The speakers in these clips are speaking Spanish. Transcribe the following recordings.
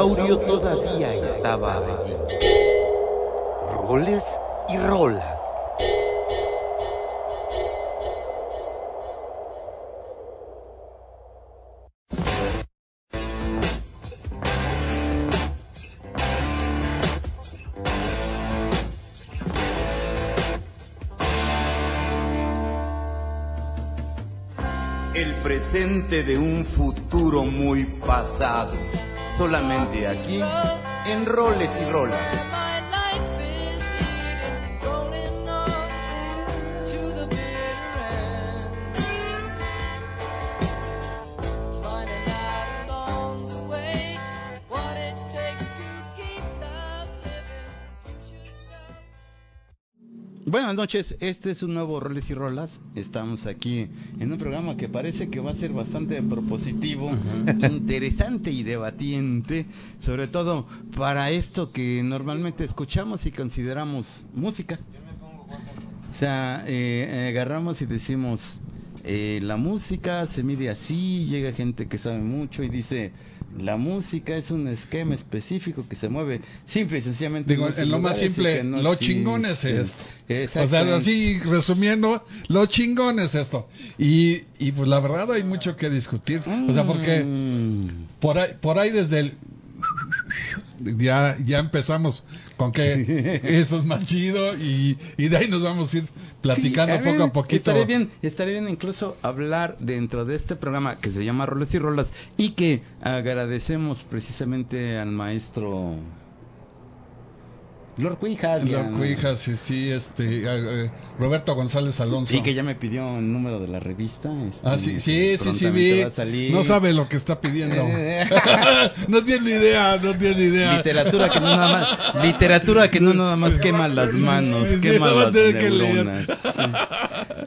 dinosaurio todavía estaba allí. Roles y rolas. El presente de un futuro muy pasado. Solamente aquí, en roles y rolas. Buenas noches, este es un nuevo Roles y Rolas. Estamos aquí en un programa que parece que va a ser bastante propositivo, interesante y debatiente, sobre todo para esto que normalmente escuchamos y consideramos música. O sea, eh, eh, agarramos y decimos, eh, la música se mide así, llega gente que sabe mucho y dice, la música es un esquema específico que se mueve simple y sencillamente. Digo, en lo más simple, no lo chingón es esto. O sea, así resumiendo, lo chingón es esto. Y, y pues la verdad hay mucho que discutir. O sea, porque Mm. por ahí, por ahí desde el... Ya, ya empezamos con que eso es más chido y, y de ahí nos vamos a ir platicando Sí, poco bien, a poquito. Estaría bien, estaría bien incluso hablar dentro de este programa que se llama Roles y Rolas y que agradecemos precisamente al maestro Lord Cuijas. Lo ya- cuijas, sí, sí, este, eh, eh, Roberto González Alonso. Y que ya me pidió el número de la revista. este, Ah, sí, sí, sí, sí, vi. No sabe lo que está pidiendo. Eh. no tiene ni idea, no tiene ni idea. Literatura que no nada más, literatura que no nada más quema las manos, Sí, quema las neuronas.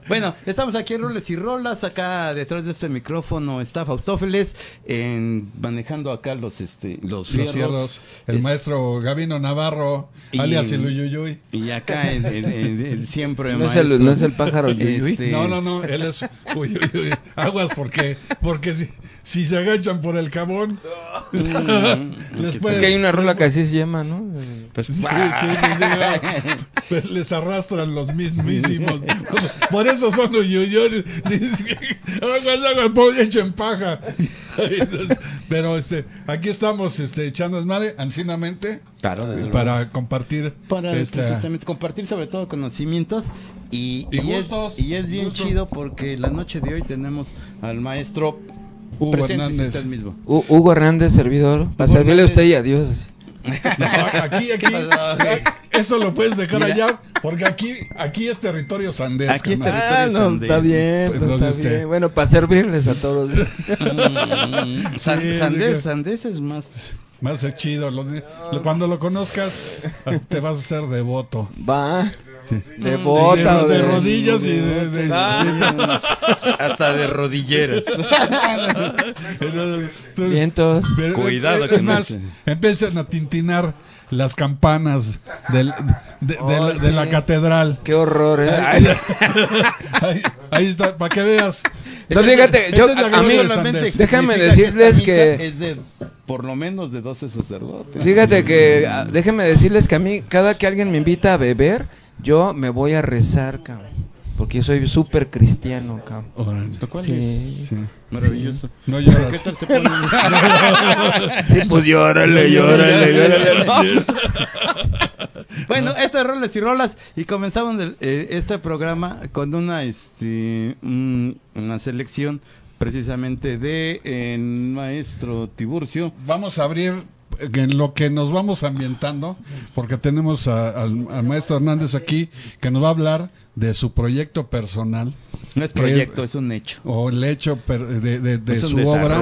Bueno, estamos aquí en Roles y Rolas, acá detrás de este micrófono está Faustófeles, en, manejando acá los este los Los fierros. El Es- maestro Gavino Navarro, Y- Y acá el, el- el- el siempre No es el- maestro, no es el pájaro Yuyuy. este, No, no, no, él es Uyuyuy. Aguas porque, porque si, si se agachan por el jabón, les Es que hay una rola que así se llama, ¿no? Pues, Sí, sí, sí, sí, les arrastran los mismísimos. Por eso son po- echen paja. Pero este, aquí estamos este, echando desmadre, ansinamente, Claro, desde luego. para compartir. para esta- precisamente compartir sobre todo conocimientos y, Y y es, y es bien gustos. chido porque la noche de hoy tenemos al maestro Hugo Hernández. usted mismo. Hu- Hugo Hernández, servidor. Para Hugo servirle a usted y adiós. No, aquí, aquí, eso lo puedes dejar Mira. allá, porque aquí, aquí es territorio sandés. Aquí es carnal. territorio Ah, no, sandés. está bien, no, Entonces, está este- bien. Bueno, para servirles a todos. Mm, San- Sí, Sandés, Sandés es más. Más chido. lo de- lo- cuando lo conozcas, te vas a hacer devoto. Va. De De, bota o de de, rodillas y de, de- Hasta de rodilleras. Vientos. pero- Cuidado es más, empiezan a tintinar las campanas del- de, de la, de la Oye. catedral. Qué horror, ¿eh? Ahí, ahí- ahí está, para que veas. No, fíjate, yo- a mí- de. Déjame decirles que- misa Es de por lo menos de 12 sacerdotes. Fíjate que, ah, déjenme decirles que a mí, cada que alguien me invita a beber, yo me voy a rezar, cabrón. Porque yo soy súper cristiano, cabrón. Sí. Sí. Maravilloso. No lloras. ¿Qué tal se pone? Sí, pues llórale, llórale, llórale. Bueno, esto es Roles y Rolas y comenzamos el- eh, este programa con una este un- una selección precisamente de el maestro Tiburcio. Vamos a abrir en lo que nos vamos ambientando, porque tenemos a- al, al maestro Hernández aquí que nos va a hablar de su proyecto personal No es proyecto, es un hecho. o el hecho de, de- su obra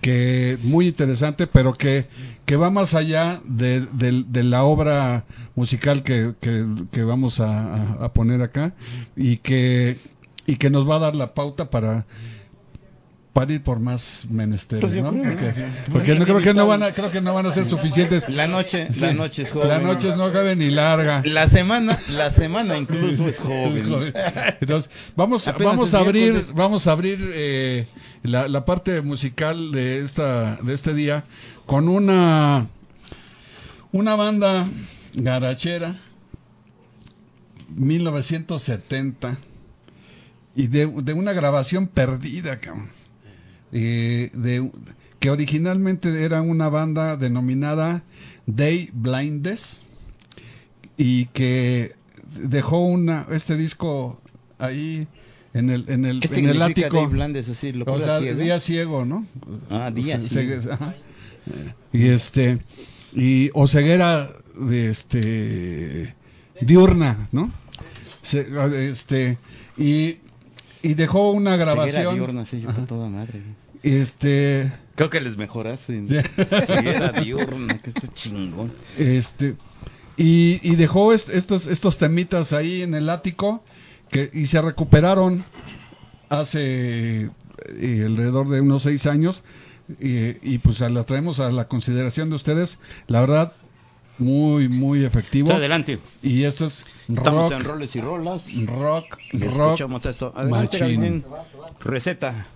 que muy interesante, pero que, que va más allá de, de- la obra musical que, que- que vamos a, a- a poner acá y que, y que nos va a dar la pauta para para ir por más menesteres, ¿no? Porque, porque no creo que no van a creo que no van a ser suficientes. La noche, Sí. la noche es joven. La noche no cabe ni larga. La semana, la semana incluso es joven. Entonces, vamos, Apenas vamos a abrir, vamos a abrir eh, la, la parte musical de esta, de este día con una, una banda garachera, 1970, y de, de una grabación perdida, cabrón. Eh, de, que originalmente era una banda denominada Day Blindes y que dejó una este disco ahí en el en el, ¿Qué en el ático Dave Blandes así? o ¿Locura sea ciega? día ciego no Ah, día ciego. se- ajá. y este y o ceguera de este diurna no Se- este y y dejó una grabación diurna, sí, yo toda madre. este Creo que les mejoraste. Sí. Ceguera diurna, que está chingón. Este, y, y dejó est- estos, estos temitas ahí en el ático que, y se recuperaron hace eh, alrededor de unos seis años y, y pues la traemos a la consideración de ustedes. La verdad, muy, muy efectivo. Adelante. Y esto es Estamos rock, en roles y rolas. rock, Y rock. escuchamos eso. Adelante. Receta.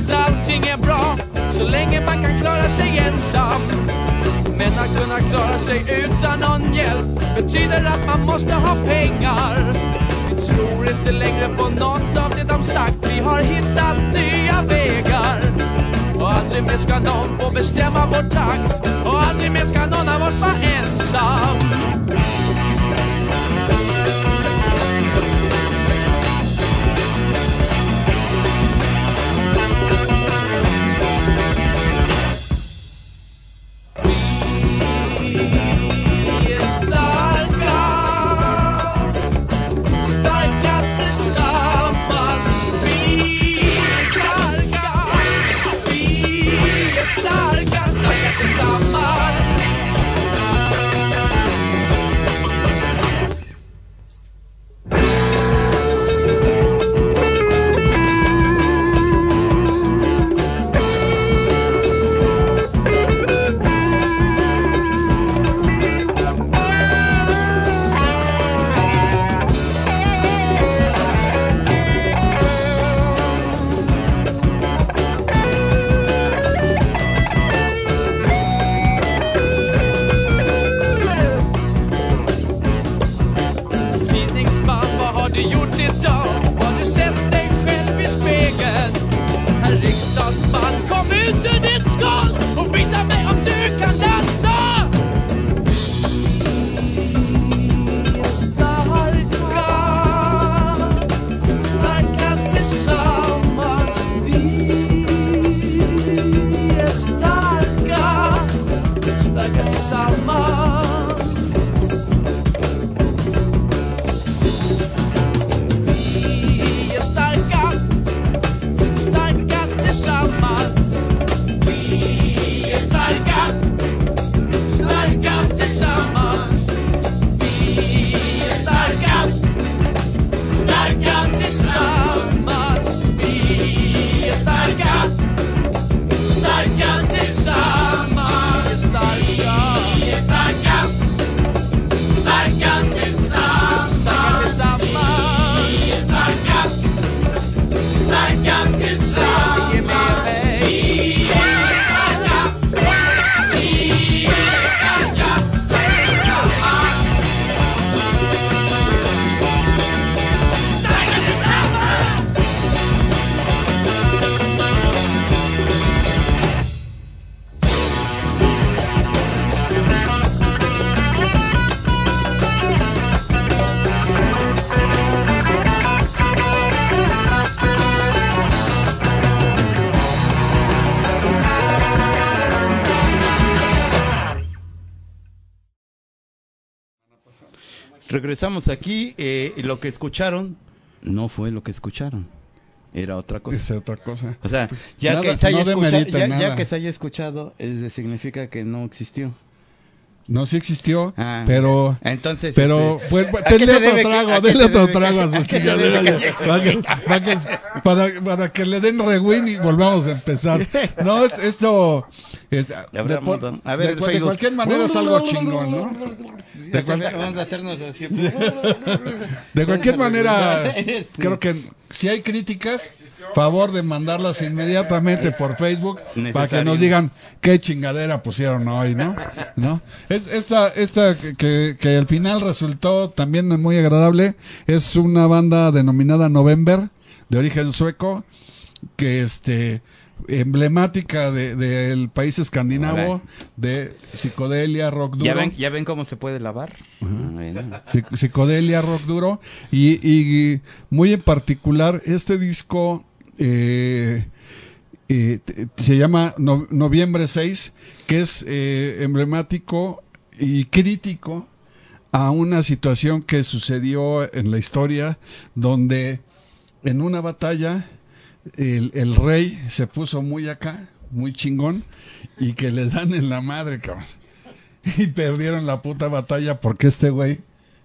Att allting är bra så länge man kan klara sig ensam. Men att kunna klara sig utan någon hjälp betyder att man måste ha pengar. Vi tror inte längre på något av det de sagt. Vi har hittat nya vägar. Och aldrig mer ska någon få bestämma vår takt. Och aldrig mer ska någon av oss vara ensam. Regresamos aquí. eh, lo que escucharon no fue lo que escucharon. era otra cosa. Es otra cosa. O sea, ya, Nada, que se haya no escuchado, ya, ya que se haya escuchado, es, significa que no existió. No, sí existió, Ah. pero... Entonces, Pero, este, pues, ¿a qué denle otro trago, denle otro trago a su Para que, para, para, que le den rewind y volvamos a empezar. No, es- esto... es- de, por-. A ver, de de cualquier manera es algo chingón, ¿no? De cual- Vamos a hacernos así. De cualquier manera, Este, creo que si hay críticas, favor de mandarlas inmediatamente por Facebook para que nos digan qué chingadera pusieron hoy, ¿no? ¿No? Es, esta esta que- que, que al final resultó también muy agradable es una banda denominada November, de origen sueco, que este emblemática de- del país escandinavo, de psicodelia, rock duro. ¿Ya ven, ¿Ya ven cómo se puede lavar? Ah. Psic- psicodelia, rock duro. Y, y muy en particular, este disco eh, eh, se llama No- Noviembre 6, que es eh, emblemático y crítico a una situación que sucedió en la historia donde en una batalla el, el rey se puso muy acá, muy chingón, y que les dan en la madre, cabrón. Y perdieron la puta batalla porque este güey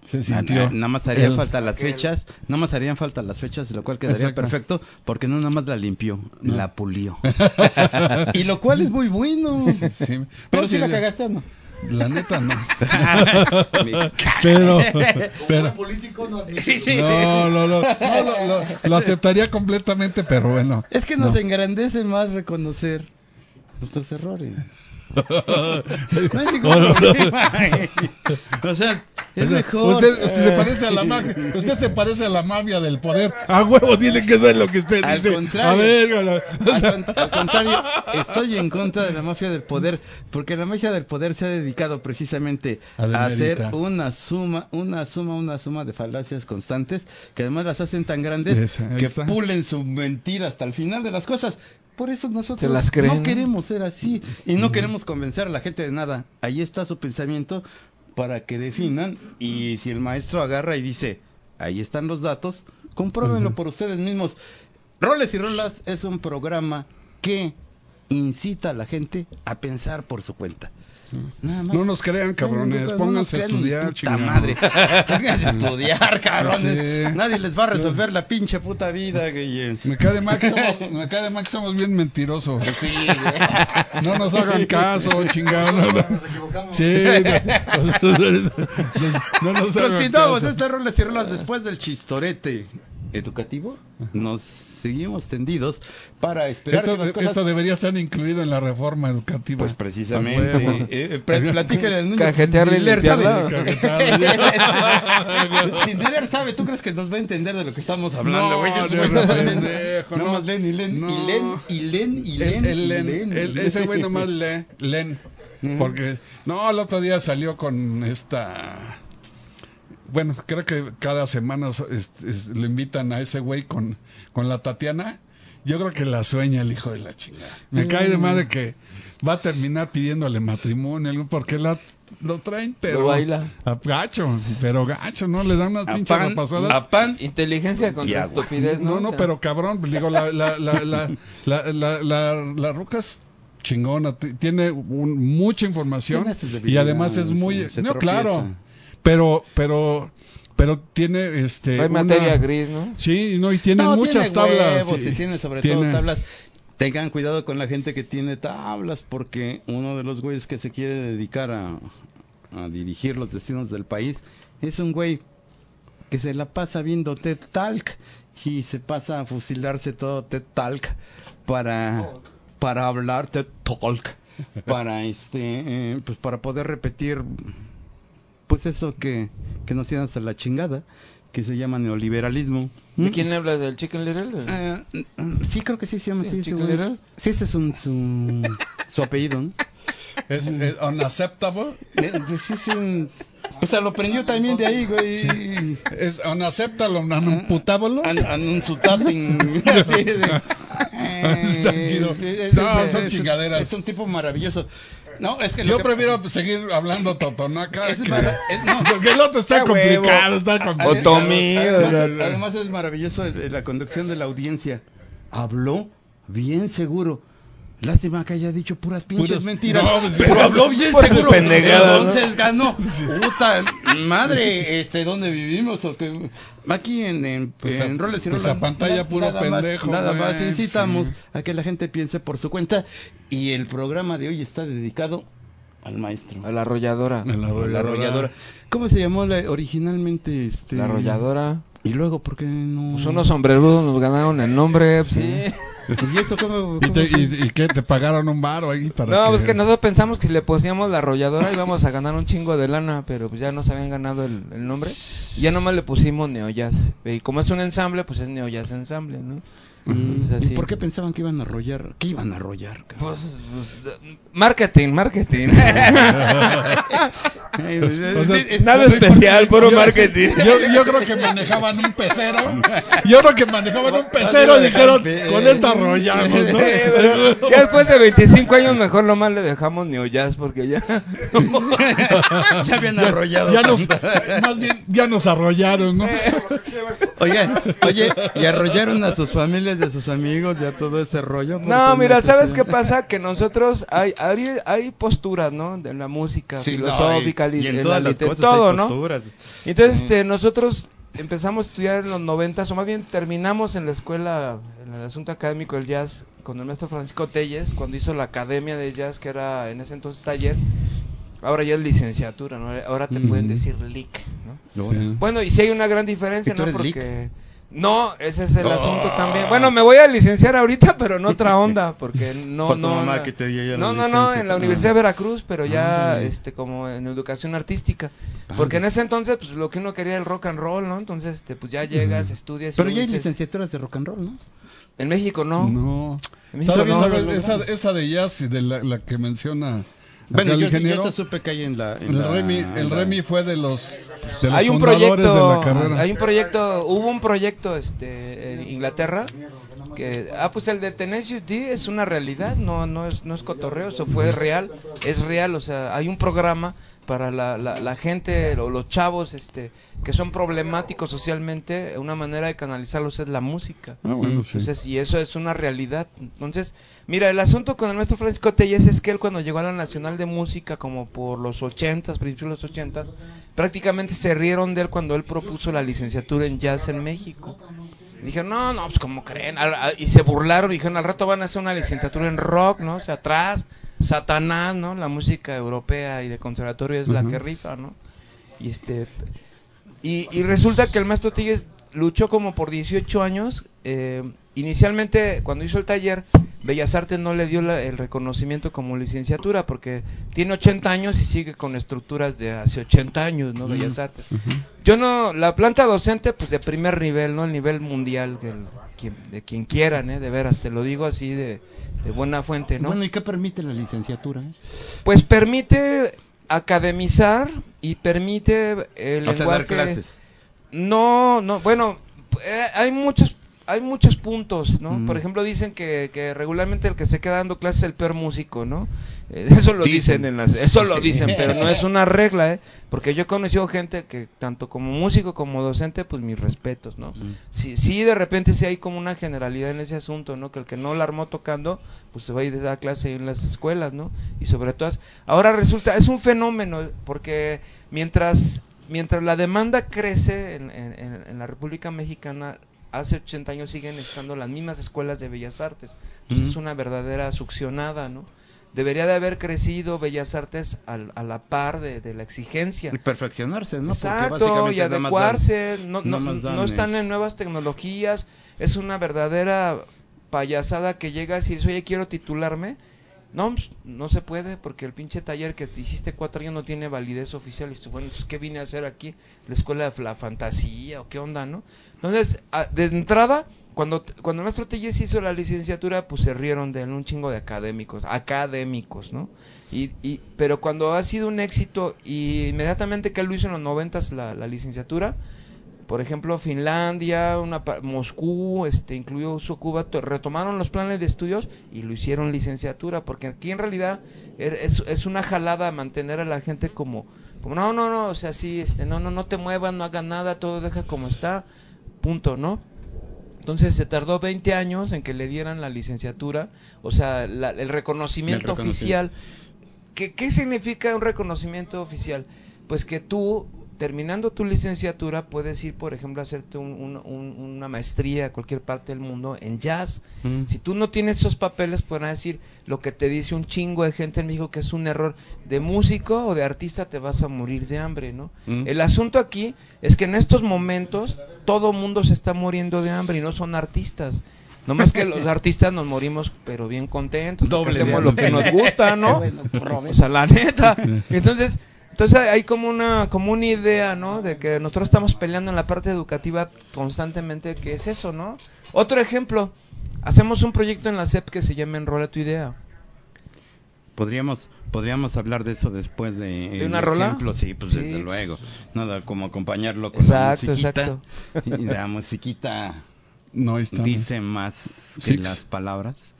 se sintió. na- Nada más harían el- falta las fechas, nada más harían falta las fechas, lo cual quedaría Exacto. perfecto, porque no nada más la limpió, la pulió. y lo cual es muy bueno. Sí, Pero si sí, la cagaste o no. La neta no. pero, pero Sí, sí. no, no, no, no, lo, lo- lo aceptaría completamente, pero bueno. Es que nos engrandece más reconocer nuestros errores. No hay ningún problema. O sea, es O sea, mejor. Usted, usted se parece a la mafia, usted se parece a la mafia del poder. A huevo tiene que ser lo que usted Al dice. contrario. A ver, o Al, sea, con- al contrario, estoy en contra de la mafia del poder, porque la mafia del poder se ha dedicado precisamente A a, hacer una suma, una suma, una suma de falacias constantes, que además las hacen tan grandes Esa, que está. pulen su mentira hasta el final de las cosas. Por eso nosotros las ¿no? queremos ser así y no queremos convencer a la gente de nada. Ahí está su pensamiento para que definan y si el maestro agarra y dice, ahí están los datos, compruébenlo por ustedes mismos. Roles y Rolas es un programa que incita a la gente a pensar por su cuenta. Nada más. no nos crean, cabrones. No, no, no Pónganse a nos estudiar, chingada. madre. Pónganse a estudiar, cabrones. Sí. Nadie les va a resolver la pinche puta vida, güey. Me cae de que somos, me cae de más que somos bien mentirosos. Sí, No nos hagan caso, chingado. No, no. Sí, no, no nos hagan Continuamos caso. este roles y rolas después del chistorete educativo. Nos seguimos tendidos para esperar Esto, que las cosas... esto debería estar incluido en la reforma educativa. Pues precisamente. eh, eh, pl- platícale al niño. Cajetearle y Sin limpiarla. sabe. Sin leer sabe, ¿tú crees que nos va a entender de lo que estamos hablando, No, güey? Güeyes pendejo, Nada no. más leen y leen, No. y leen, y leen, y El- leen, el y len- leen, y el- leen. ese güey nomás lee, len. Porque, no, el otro día salió con esta. Bueno, creo que cada semana es- es- lo invitan a ese güey con, con la Tatiana. Yo creo que la sueña el hijo de la chingada. Me cae de madre que va a terminar pidiéndole matrimonio, porque la, lo traen, pero. Lo baila. A gacho, pero gacho, ¿no? Le dan unas A pinches pan, repasadas. a pan Inteligencia con estupidez, ¿no? No, no, O sea, pero cabrón, digo, la, la, la, la, la, la, la, la ruca es chingona, tiene un- mucha información y además es muy... no, tropieza. claro, pero, pero, pero tiene este... Hay una- materia gris, ¿no? Sí, no, y tiene No, muchas tiene tablas. huevos sí. y tiene sobre Tiene- todo tablas. Tengan cuidado con la gente que tiene tablas, porque uno de los güeyes que se quiere dedicar a, a dirigir los destinos del país es un güey que se la pasa viendo TED Talk y se pasa a fusilarse todo TED Talk para, para hablar TED Talk, para este, eh, pues para poder repetir pues eso que, que nos tiene hasta la chingada, que se llama neoliberalismo. ¿De ¿Mm? quién hablas? ¿Del Chicken Little? Eh, mm, sí, creo que sí se llama Sí, así. ese Chicken. Little. Sí, ese es un, su, su apellido, ¿no? Es, es unacceptable. Eh, pues sí, sí, un- o sea, lo prendió también de ahí, güey. Es unacceptable, unimputable. An, an un su tapping. así de- Está chido. Eh, No, son chingaderas. Es un tipo maravilloso. No, es que lo Yo que- prefiero seguir hablando totonaca. Es que- es- no. Porque el otro está complicado, está complicado. Otomí, Además, además es maravilloso la conducción de la audiencia. Habló bien seguro. Lástima que haya dicho puras pinches Puras- mentiras. No, pues, pero habló bien puras seguro. pendejadas, ¿no? Entonces ganó. Puta madre, este, ¿dónde vivimos? O que- Aquí en, en, Pues en a- Roles y pues Rolas, a pantalla puro nada más- pendejo, Nada güey, más incitamos sí. a que la gente piense por su cuenta. Y el programa de hoy está dedicado al maestro. A la arrolladora. En la La arrolladora. arrolladora. ¿Cómo se llamó la- originalmente? Este... La arrolladora. Y luego, ¿por qué no? Pues unos sombrerudos nos ganaron el nombre. Sí. ¿Y eso cómo? ¿Y, cómo te, y, y qué? ¿Te pagaron un baro ahí para No, pues que nosotros pensamos que si le poníamos la arrolladora íbamos a ganar un chingo de lana, pero pues ya nos habían ganado el, el nombre. Y ya nomás le pusimos Neojazz. Y como es un ensamble, pues es Neojazz Ensamble, ¿no? Mm, Es así. ¿Y por qué pensaban que iban a arrollar? ¿Qué iban a arrollar? Pues, pues, eh, marketing, marketing. Ay, o sea, sí, Nada especial, puro yo- marketing. Yo, yo creo que manejaban un pecero. Yo creo que manejaban un pecero y dijeron, con esta arrollamos, ¿no? ya después de 25 años mejor nomás le dejamos Neojazz porque ya... Ya habían arrollado. Ya nos, más bien, ya nos arrollaron, ¿no? Oye, oye, y arrollaron a sus familias, a sus amigos, ya todo ese rollo. No, mira, ¿sabes qué pasa? Que nosotros hay, hay, hay posturas, ¿no? De la música, Sí, no, filosófica, y- li- y en en todas la las cosas todo, hay ¿no? Entonces, Sí. este, nosotros empezamos a estudiar en los noventas, o más bien terminamos en la escuela, en el asunto académico del jazz, con el maestro Francisco Telles, cuando hizo la academia de jazz, que era en ese entonces taller. Ahora ya es licenciatura, ¿no? Ahora te pueden decir LIC, ¿no? Sí. Bueno, y si hay una gran diferencia, ¿Y ¿no? lic? No, ese es el Oh. asunto también. Bueno, me voy a licenciar ahorita, pero en otra onda, porque no... Por no, mamá la- que te no, no, no, en la. Universidad de Veracruz, pero ya este como en educación artística. Padre. Porque en ese entonces, pues lo que uno quería era el rock and roll, ¿no? Entonces, este, pues ya llegas, estudias. y Pero luego ya hay dices- licenciaturas de rock and roll, ¿no? En México no. No. En México ¿Sabes, no. sabes? no, no, esa, no. esa de jazz y de la, la que menciona Bueno, yo, ingeniero. yo eso supe que hay en la... en el la- Remy, el la- Remy fue de los, de los Hay un proyecto, de la carrera. hay un proyecto, hubo un proyecto este en Inglaterra que ah pues el de Tennessee D es una realidad, no no es no es cotorreo, eso fue real, es real, o sea, hay un programa para la, la, la gente o los chavos este que son problemáticos socialmente, una manera de canalizarlos es la música. Ah, bueno, sí. Entonces, y eso es una realidad. Entonces, mira, el asunto con el maestro Francisco Telles es que él cuando llegó a la Nacional de Música, como por los 80, principios de los 80, prácticamente se rieron de él cuando él propuso la licenciatura en jazz en México. Dijeron, no, no, pues como creen, y se burlaron, dijeron, al rato van a hacer una licenciatura en rock, ¿no? O sea, atrás, Satanás, ¿no? La música europea y de conservatorio es la que rifa, ¿no? Y este y, y resulta que el maestro Telles luchó como por 18 años. eh, inicialmente, cuando hizo el taller, Bellas Artes no le dio la- el reconocimiento como licenciatura porque tiene 80 años y sigue con estructuras de hace 80 años, ¿no? Bellas Artes. Yo no, la planta docente, pues de primer nivel, ¿no? El nivel mundial, que el- quien- de quien quieran, ¿eh? De veras, te lo digo así de, de buena fuente, ¿no? Bueno, ¿y qué permite la licenciatura? eh? Pues permite academizar y permite el O sea, dar clases. no, no, bueno, eh, hay muchos hay muchos puntos, ¿no? Mm. Por ejemplo, dicen que, que regularmente el que se queda dando clases es el peor músico, ¿no? Eh, eso lo Dicen. dicen en las eso lo dicen, pero no es una regla, ¿eh? Porque yo he conocido gente que tanto como músico como docente, pues mis respetos, ¿no? Mm. Sí, sí, de repente sí hay como una generalidad en ese asunto, ¿no? Que el que no la armó tocando, pues se va a ir a dar clase en las escuelas, ¿no? Y sobre todo, ahora resulta, es un fenómeno, porque mientras, mientras la demanda crece en, en- la República Mexicana, hace 80 años siguen estando las mismas escuelas de Bellas Artes. Entonces es una verdadera succionada, ¿no? Debería de haber crecido Bellas Artes al- a la par de, de la exigencia. Y perfeccionarse, ¿no? Exacto, y adecuarse, no, no, dan, no están en nuevas tecnologías, es una verdadera payasada que llegas y dices, oye, quiero titularme. No, pues, no se puede porque el pinche taller que te hiciste cuatro años no tiene validez oficial. Y dices, bueno, pues, ¿qué vine a hacer aquí? ¿La escuela de la fantasía o qué onda, no? Entonces, de entrada, cuando, cuando el maestro Telles hizo la licenciatura, pues se rieron de un chingo de académicos, académicos, ¿no? Y, y, pero cuando ha sido un éxito y inmediatamente que él lo hizo en los noventas la, la licenciatura, por ejemplo, Finlandia, una Moscú, este, incluso Cuba, to- retomaron los planes de estudios y lo hicieron licenciatura, porque aquí en realidad er- es, es una jalada mantener a la gente como, como no, no, no, o sea, sí, este, no, no, no te muevas, no hagas nada, todo deja como está, punto, ¿no? Entonces se tardó 20 años en que le dieran la licenciatura, o sea, la- el reconocimiento El reconocimiento. oficial. ¿Qué, ¿Qué significa un reconocimiento oficial? Pues que tú, terminando tu licenciatura, puedes ir, por ejemplo, a hacerte un- un- un- una maestría a cualquier parte del mundo en jazz. Mm. Si tú no tienes esos papeles, podrán decir lo que te dice un chingo de gente en México que es un error. De músico o de artista te vas a morir de hambre, ¿no? Mm. El asunto aquí es que en estos momentos todo mundo se está muriendo de hambre y no son artistas. No más que los artistas nos morimos, pero bien contentos, Doble hacemos lo que nos gusta, ¿no? Bueno, O sea, la neta. Entonces, entonces hay como una, como una idea, ¿no? De que nosotros estamos peleando en la parte educativa constantemente, que es eso, ¿no? Otro ejemplo, hacemos un proyecto en la SEP que se llama Enrola tu idea. Podríamos, podríamos hablar de eso después de, ¿De una rola? ejemplo, sí, pues Sí, desde luego. Nada como acompañarlo con Exacto, la musiquita. exacto. Y la musiquita No, dice más que Six. las palabras.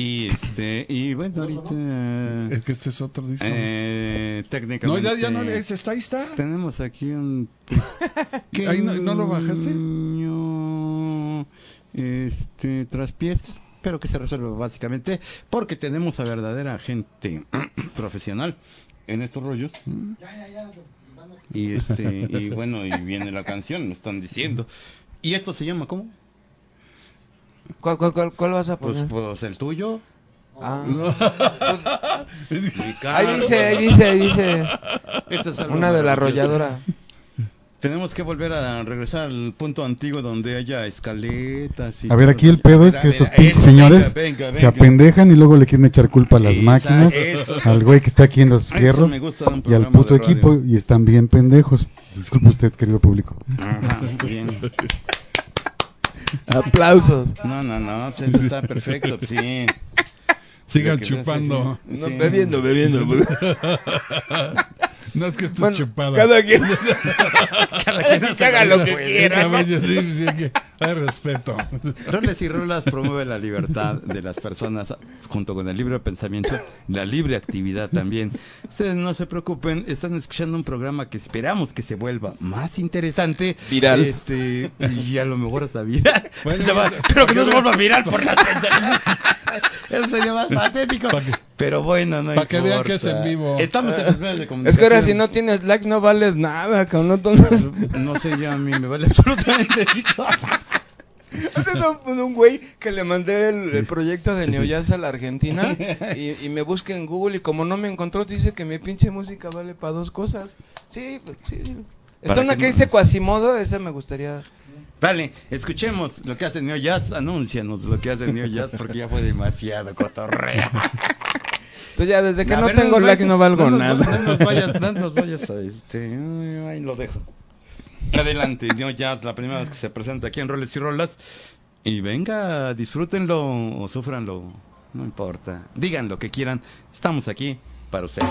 Y este, y bueno, ahorita Es que este es otro disco. eh, no, técnicamente ya, ya no, ese está, ahí está. tenemos aquí un Ahí no- ¿no lo bajaste? pequeño, este traspiés pero que se resuelve básicamente porque tenemos a verdadera gente profesional en estos rollos y este y bueno y viene la canción me están diciendo y esto se llama cómo ¿Cuál, cuál, cuál, cuál vas a pues poner? pues el tuyo Ah. Ahí dice, ahí dice, ahí dice. Esto es Una de la arrolladora. Tenemos que volver a regresar al punto antiguo donde haya escaletas. Y A ver, aquí el pedo es que Mira, estos pinches señores venga, venga, se apendejan y luego le quieren echar culpa a las Esa- máquinas, eso. al güey que está aquí en los fierros y al puto equipo y están bien pendejos. Disculpe usted, querido público. Ajá, bien. Aplausos. No, no, no, pues eso está perfecto, pues sí. Sigan chupando. sí, No, sí. bebiendo, bebiendo. No es que estés Bueno, chupada. cada quien Cada quien hace haga lo que quiera. Sí, sí, que hay respeto. Roles y Rolas promueve la libertad de las personas junto con el libre pensamiento, la libre actividad también. Ustedes no se preocupen, están escuchando un programa que esperamos que se vuelva más interesante. Viral. Este, y a lo mejor hasta viral. Bueno, va- pero que no se vuelva viral por la Eso sería más patético. Pero bueno, no pa' que vean que es en vivo. Estamos en los medios de Es comunicación. que ahora si no tienes likes no vales nada, cabrón. No, No sé, yo a mí me vale absolutamente Antes pues, un güey que le mandé el, el proyecto de Neojazz a la Argentina y, y me busca en Google y como no me encontró dice que mi pinche música vale para dos cosas. Sí, pues sí. Está Para una que que no- dice Quasimodo, esa me gustaría. Vale, escuchemos lo que hace Neo Jazz, anúncianos lo que hace Neo Jazz porque ya fue demasiado cotorreo. Entonces ya desde que A no ver, tengo vayas- no valgo nos- nada. No nos vayas, no nos vayas a este, ay, lo dejo. Adelante, Neo Jazz, la primera vez que se presenta aquí en Roles y Rolas. Y venga, disfrútenlo o sufranlo, no importa. Digan lo que quieran, estamos aquí para ustedes.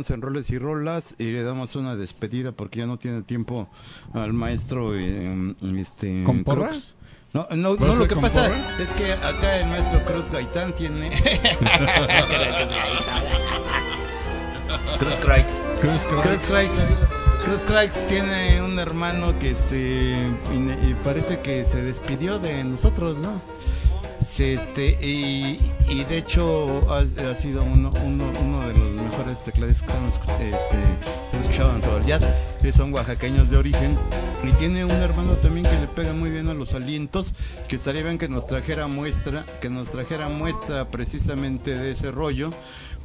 Estamos en roles y rolas y le damos una despedida porque ya no tiene tiempo al maestro. eh, este, ¿Con porra? Cruz. No, no, ¿Puede no, lo que pasa porra? es que acá el maestro Cruz Gaitán tiene. Cruz Crikes. Cruz Crikes. Cruz Crikes tiene un hermano que se. y parece que se despidió de nosotros, ¿no? Este, y, y de hecho ha, ha sido uno, uno, uno de los mejores tecladistas que este, escuchado en todo el jazz. Son oaxaqueños de origen. Y tiene un hermano también que le pega muy bien a los alientos. Que estaría bien que nos trajera muestra, que nos trajera muestra precisamente de ese rollo.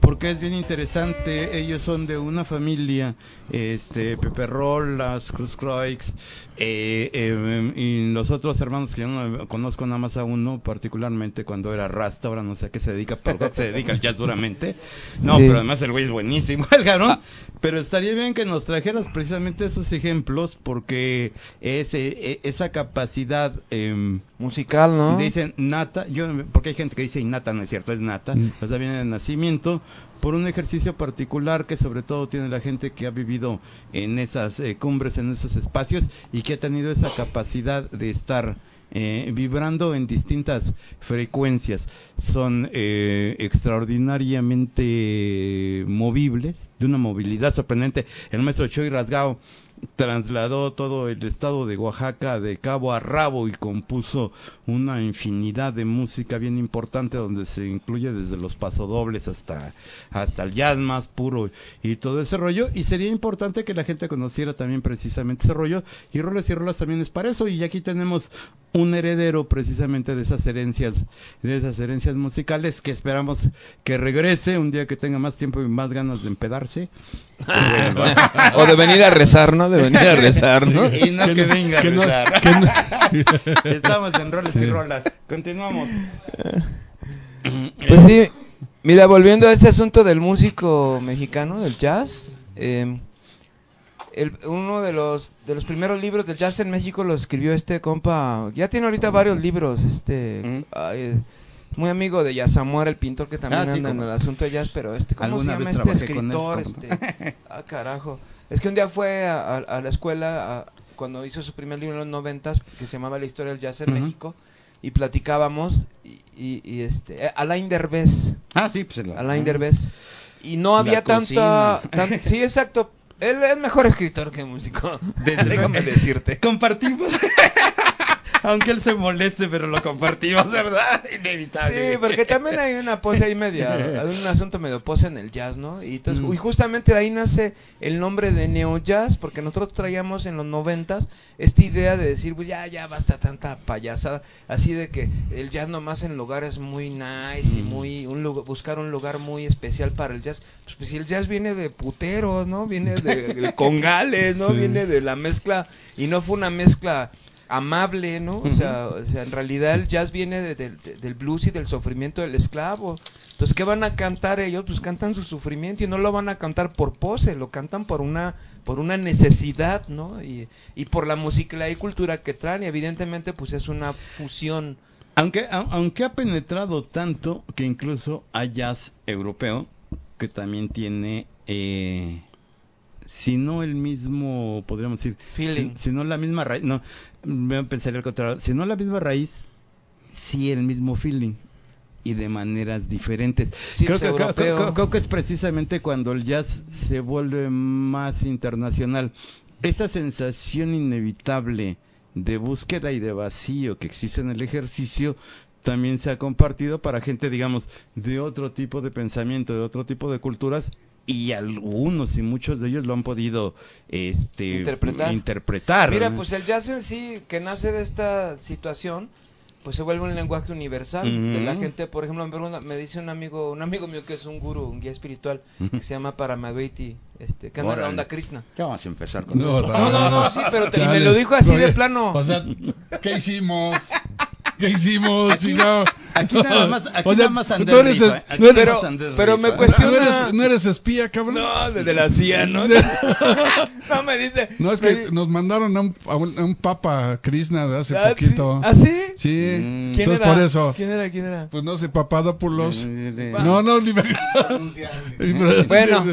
Porque es bien interesante. Ellos son de una familia, este, Pepe Rolas, Cruz Croix, eh, eh, y los otros hermanos que yo no conozco nada más a uno, particularmente cuando era Rasta, ahora no sé a qué se dedica, pero se dedica al jazz duramente. No, Sí. pero además el güey es buenísimo, el cabrón. Pero estaría bien que nos trajeras precisamente esos ejemplos, porque ese, e- esa capacidad... em, Musical, ¿no? Dicen nata, yo, porque hay gente que dice innata, no es cierto, es nata, Mm. o sea, viene de nacimiento, por un ejercicio particular que sobre todo tiene la gente que ha vivido en esas eh, cumbres, en esos espacios y que ha tenido esa capacidad de estar eh, vibrando en distintas frecuencias. Son eh, extraordinariamente movibles, de una movilidad sorprendente. El maestro Choy Rasgao trasladó todo el estado de Oaxaca de cabo a rabo y compuso una infinidad de música bien importante donde se incluye desde los pasodobles hasta hasta el jazz más puro y todo ese rollo. Y sería importante que la gente conociera también precisamente ese rollo y roles y rolas también es para eso. Y aquí tenemos un heredero precisamente de esas herencias de esas herencias musicales que esperamos que regrese un día que tenga más tiempo y más ganas de empedarse O de venir a rezar, ¿no? De venir a rezar, ¿no? y no que, venga a que no- rezar. que no- Estamos en roles y rolas. Continuamos. Pues sí, mira, volviendo a ese asunto del músico mexicano, del jazz, eh, el- uno de los de los primeros libros del jazz en México lo escribió este compa, ya tiene ahorita varios libros, este, Ujú. ay, muy amigo de Yasamuel, el pintor que también Ah, sí, anda en el asunto de jazz, pero este, ¿cómo se llama este él, escritor? ¿cómo Este, ah, carajo. Es que un día fue a, a- a la escuela a- cuando hizo su primer libro en los noventas, que se llamaba La historia del jazz en. México, y platicábamos, y, y- y, este, eh, Alain Derbez, Ah, sí, pues el- Alain Derbez. Y no había tanta... tan- sí, exacto. Él es mejor escritor que músico. Déjame decirte. Compartimos. Aunque él se moleste, pero lo compartimos, ¿verdad? Inevitable. Sí, porque también hay una pose ahí media, hay un asunto medio pose en el jazz, ¿no? Y, entonces, Mm. y justamente de ahí nace el nombre de neo jazz, porque nosotros traíamos en los noventas esta idea de decir, pues ya, ya basta tanta payasada, así de que el jazz nomás en lugares muy nice y Mm. muy, un lugar, buscar un lugar muy especial para el jazz. Pues, pues si el jazz viene de puteros, ¿no? Viene de, de congales, ¿no? Sí. Viene de la mezcla, y no fue una mezcla amable, ¿no? O sea, o sea, en realidad el jazz viene de- del- de- del blues y del sufrimiento del esclavo. Entonces, ¿qué van a cantar ellos? Pues cantan su sufrimiento y no lo van a cantar por pose, lo cantan por una por una necesidad, ¿no? Y, y por la música y cultura que traen, y evidentemente pues es una fusión. Aunque, a- aunque ha penetrado tanto que incluso hay jazz europeo que también tiene, eh, si no el mismo, podríamos decir, Feeling. si no la misma raíz, no, voy a pensar al contrario, si no la misma raíz, sí el mismo feeling y de maneras diferentes. Sí, creo, pues, que, creo- creo que es precisamente cuando el jazz se vuelve más internacional. Esa sensación inevitable de búsqueda y de vacío que existe en el ejercicio también se ha compartido para gente, digamos, de otro tipo de pensamiento, de otro tipo de culturas y algunos y muchos de ellos lo han podido este Interpretar. interpretar. Mira, pues el jazz en sí, que nace de esta situación, pues se vuelve un lenguaje universal de la gente. Por ejemplo, me pregunta- me dice un amigo, un amigo mío que es un gurú, un guía espiritual, que se llama Paramaviti, este, que anda en la onda Krishna. Ya vamos a empezar con No, eso. No, no, no, sí, pero te- y me lo dijo así de plano. O sea, ¿qué hicimos? ¿Qué hicimos, chingado? Aquí nada más, aquí O sea, nada más tú Andrés eres rifa, es- aquí no eres- nada Pero- me cuestiona- ¿No eres, no eres espía, cabrón? No, de, de la CIA, ¿no? no me dice. No, es que nos mandaron a un, a un, a un papa Krishna de hace Ah, poquito. ¿Ah, sí? Sí, ¿Quién entonces era? por eso. ¿Quién era? ¿Quién era? Pues no sé, Papadopoulos. No, no, ni me... Bueno,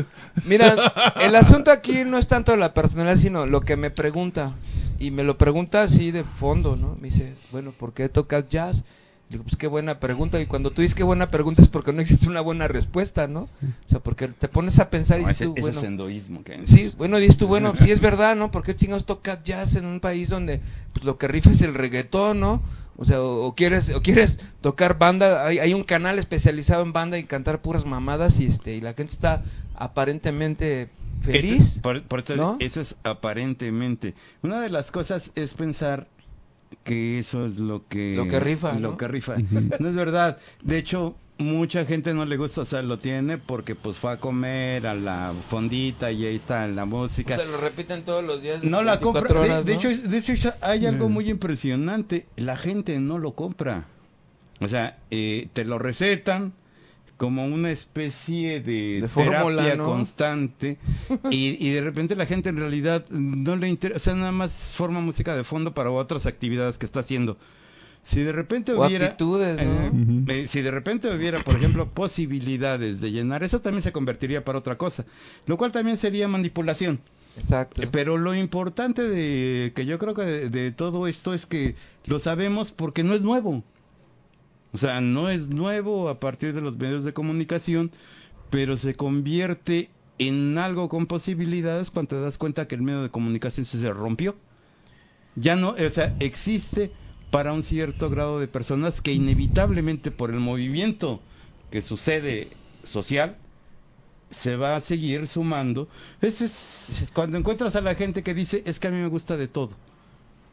mira, el asunto aquí no es tanto la personalidad, sino lo que me pregunta. Y me lo pregunta así de fondo, ¿no? Me dice, bueno, ¿por qué tocas jazz? Le digo, pues qué buena pregunta. Y cuando tú dices qué buena pregunta es porque no existe una buena respuesta, ¿no? O sea, porque te pones a pensar y No, dices ese, tú, ese bueno, es endoísmo. que Sí, bueno, dices tú, bueno, sí es verdad, ¿no? ¿Por qué chingados tocas jazz en un país donde pues, lo que rifa es el reggaetón, ¿no? O sea, o, o quieres o quieres tocar banda, hay, hay un canal especializado en banda y cantar puras mamadas y este y la gente está aparentemente feliz. Eso, por- por eso, ¿no? eso es aparentemente. Una de las cosas es pensar que eso es lo que Lo que rifa, lo ¿no? que rifa. No es verdad. De hecho, mucha gente no le gusta, o sea, lo tiene porque pues fue a comer a la fondita y ahí está la música. Se lo repiten todos los días. no la 24 compra. De- horas, de, ¿no? hecho, de hecho, hay algo muy impresionante. La gente no lo compra. O sea, eh, te lo recetan como una especie de, De fórmula, terapia ¿no? constante y, y de repente la gente en realidad no le interesa, o sea, nada más forma música de fondo para otras actividades que está haciendo. Si de repente O hubiera... actitudes, ¿no? eh, eh, si de repente hubiera, por ejemplo, posibilidades de llenar, eso también se convertiría para otra cosa, lo cual también sería manipulación. Exacto. Eh, Pero lo importante de que yo creo que de, de todo esto es que lo sabemos porque no es nuevo. O sea, no es nuevo a partir de los medios de comunicación, pero se convierte en algo con posibilidades cuando te das cuenta que el medio de comunicación se, se rompió. Ya no, o sea, existe para un cierto grado de personas que inevitablemente por el movimiento que sucede social se va a seguir sumando. Ese es cuando encuentras a la gente que dice, es que a mí me gusta de todo.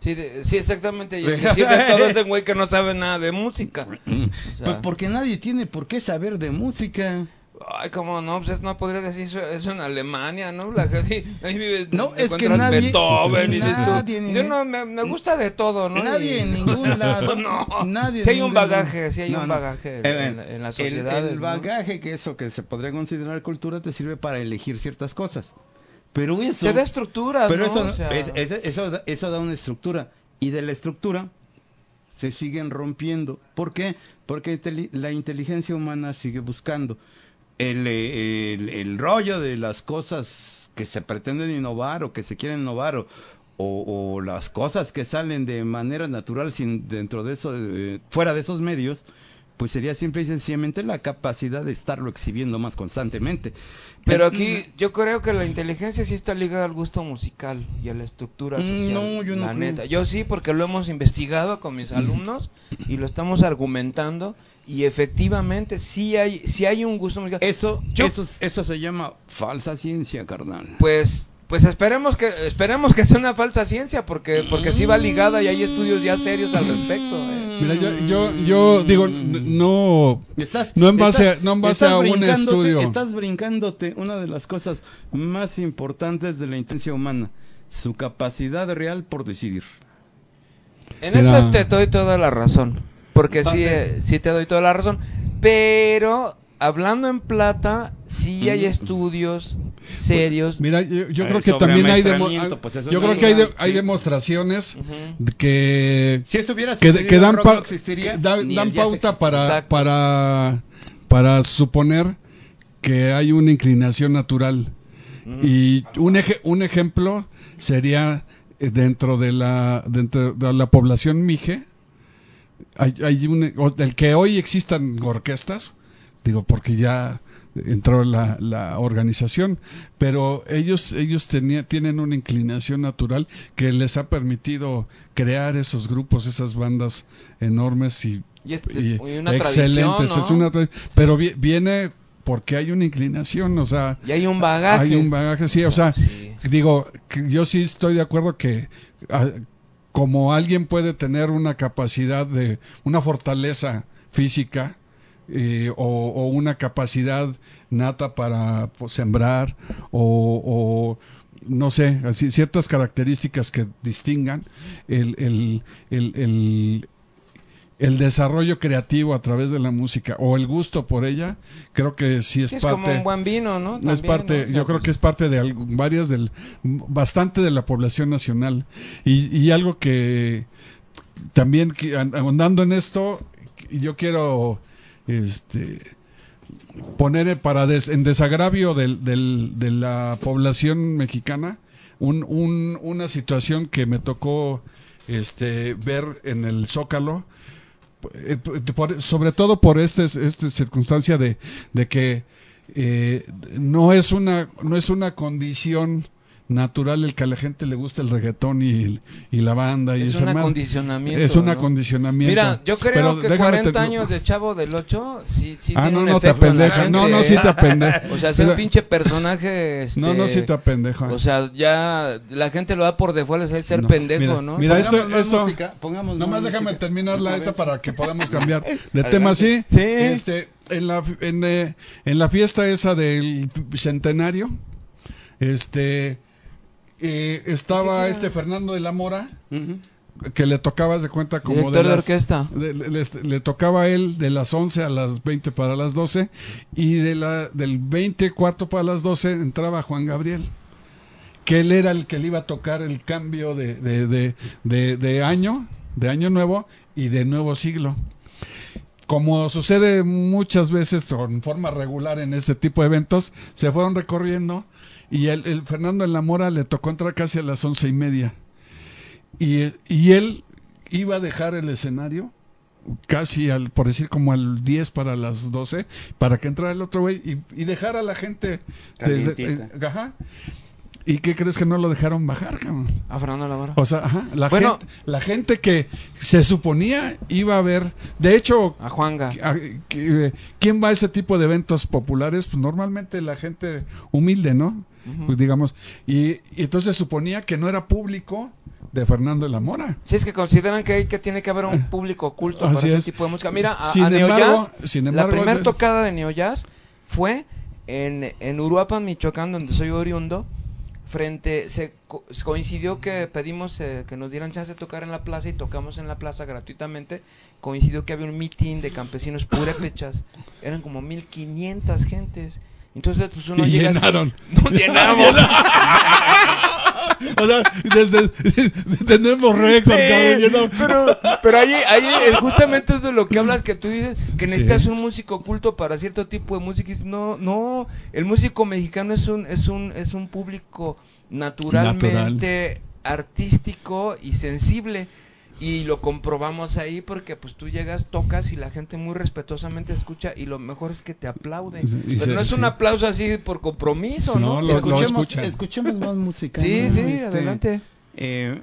Sí, de- sí, exactamente. Y inclusive todo ese güey que no sabe nada de música. O sea, Pues porque nadie tiene por qué saber de música. Ay, cómo no, pues es- no podría decir eso, eso en Alemania, ¿no? La gente, ahí vive, No, es que nadie- Beethoven y nadie yo no, me, me gusta de todo, ¿no? Nadie Y- en ningún lado. no, nadie en hay un bagaje, lado. sí hay No, un bagaje en, Eh, en la- en la el- sociedad. El, bagaje que eso que se podría considerar cultura te sirve para elegir ciertas cosas. Pero eso... Te da estructura, Pero ¿no? eso, O sea, es- es- eso, da- eso da una estructura. Y de la estructura se siguen rompiendo. ¿Por qué? Porque la inteligencia humana sigue buscando el, el, rollo de las cosas que se pretenden innovar o que se quieren innovar o, o, las cosas que salen de manera natural sin dentro de eso, fuera de esos medios, pues sería simple y sencillamente la capacidad de estarlo exhibiendo más constantemente. Pero aquí yo creo que la inteligencia sí está ligada al gusto musical y a la estructura Mm, social. no, yo no la creo. neta. Yo sí, porque lo hemos investigado con mis alumnos y lo estamos argumentando y efectivamente sí hay sí hay un gusto musical. Eso, Yo- eso, eso se llama falsa ciencia, carnal. Pues pues esperemos que esperemos que sea una falsa ciencia porque porque sí va ligada y hay estudios ya serios al respecto. ¿eh? Mira, yo, yo, yo digo, no... Estás, No en base- estás- no en base a un estudio. Estás brincándote una de las cosas más importantes de la inteligencia humana, su capacidad real por decidir. En Mira. eso te doy toda la razón. Porque sí, eh, sí te doy toda la razón. Pero, hablando en plata, sí hay estudios serios. Mira, yo, creo que también hay, demo- amaestramiento, pues yo creo que hay, de- Sí. hay demostraciones que Si eso hubiera que, que dan, el rock pa- no existiría, que da- ni dan el pauta para, Exacto. para, para suponer que hay una inclinación natural. Y un, eje- un ejemplo sería eh, dentro de la, dentro de la población mije, hay, hay un, o del que hoy existan orquestas, digo, porque ya entró la, la organización, pero ellos, ellos tenía- tienen una inclinación natural que les ha permitido crear esos grupos, esas bandas enormes y, Y, este- y y una tradición, excelentes. ¿no? Es una Pero vi- viene porque hay una inclinación, o sea, Y hay un bagaje. hay un bagaje, sí, o sea, Sí. digo, yo sí estoy de acuerdo que ah, como alguien puede tener una capacidad de, una fortaleza física eh, o, o una capacidad nata para pues, sembrar o, o, no sé, así, ciertas características que distingan el, el, el, el- el desarrollo creativo a través de la música o el gusto por ella, creo que sí es Sí, es parte como un buen vino, ¿no? es parte, ¿no? O sea, yo creo pues, que es parte de algo- varias del, bastante de la población nacional. Y, y algo que también, que, an- ahondando en esto, yo quiero este, poner para en desagravio del, del- de la población mexicana un, un- una situación que me tocó este, ver en el Zócalo eh, por- sobre todo por este, esta circunstancia de, de que eh, no es una no es una condición natural el que a la gente le guste el reggaetón y, y la banda y Es esa un acondicionamiento. es un ¿no? acondicionamiento Mira, yo creo Pero que déjame 40 te- años de chavo del 8 sí, sí ah tiene no un no te apendeja no no sí te apendeja O sea, sea un pinche personaje. Este, no no sí te apendeja O sea, ya la gente lo da por default es ser No, pendejo, mira, ¿no? mira, esto- esto- música, pongamos más Nomás déjame música. terminar la A esta para que podamos cambiar de tema, ¿sí? Sí. Este, en la, en, eh, en la fiesta esa del centenario, este, eh, estaba este Fernando de la Mora, Ujú. que le tocaba de cuenta como Director de, de las- orquesta. de- le, le- le tocaba a él de las 11 a las 20 para las 12 y de la, del 20 cuarto para las 12 entraba Juan Gabriel que él era el que le iba a tocar el cambio de, de, de, de- de año, de año nuevo y de nuevo siglo. Como sucede muchas veces o en forma regular en este tipo de eventos, se fueron recorriendo y el, el Fernando en la Mora le tocó entrar casi a las once y media. Y, y él iba a dejar el escenario casi al, por decir como al 10 para las 12, para que entrara el otro güey y, y dejar a la gente desde, eh, ajá. ¿Y qué crees que no lo dejaron bajar, cabrón? A Fernando Lamara. O sea, ajá, la, Bueno. gente, la gente que se suponía iba a ver, de hecho, A Juanga. a- que- ¿quién va a ese tipo de eventos populares? Pues normalmente la gente humilde, ¿no? Pues digamos, y, y entonces suponía que no era público de Fernando de la Mora. Si es que consideran que, hay, que tiene que haber un público oculto para Así ese es. tipo de música. Mira, a, Sin a Neo embargo- Jazz, sin la primera tocada de Neo Jazz fue en, en Uruapan, Michoacán, donde soy oriundo. Frente, se co- coincidió que pedimos eh, que nos dieran chance de tocar en la plaza y tocamos en la plaza gratuitamente. Coincidió que había un mitin de campesinos purépechas. Eran como 1500 gentes. Entonces, pues uno y llega. llenaron. No llenamos. O sea, desde, tenemos récord, Sí, pero, pero ahí, ahí eh, justamente es de lo que hablas que tú dices que Sí. necesitas un músico oculto para cierto tipo de música. No, no, el músico mexicano es un, es un, es un público naturalmente artístico y sensible. Y lo comprobamos ahí porque pues tú llegas, tocas y la gente muy respetuosamente escucha y lo mejor es que te aplaude. Sí, y Pero se- no es sí. un aplauso así por compromiso, No, ¿no? lo- escuchemos, escuchemos más música. Sí, ¿no? sí, Este, adelante. eh.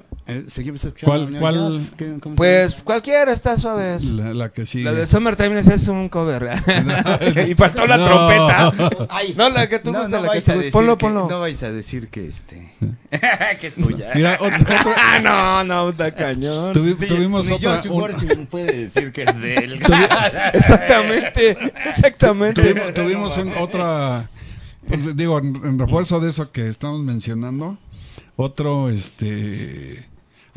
¿Cuál- Neo cuál- Jazz, ¿qué- cómo se Pues cualquiera está suave. La, la que sigue. La de Summertime es un cover. y faltó la No. trompeta. Ay, No, la que tú no, gusta, no la que vais tú a gusta. decir Ponlo, que- ponlo. No vais a decir que este. que es tuya. Mira, ot- otro- Ah, no, no, está cañón. tuvi- tuvimos Ni otra. George un- puede decir que es de él. Exactamente, exactamente. tuvimos, tuvimos un- otra pues, digo en, en refuerzo de eso que estamos mencionando otro este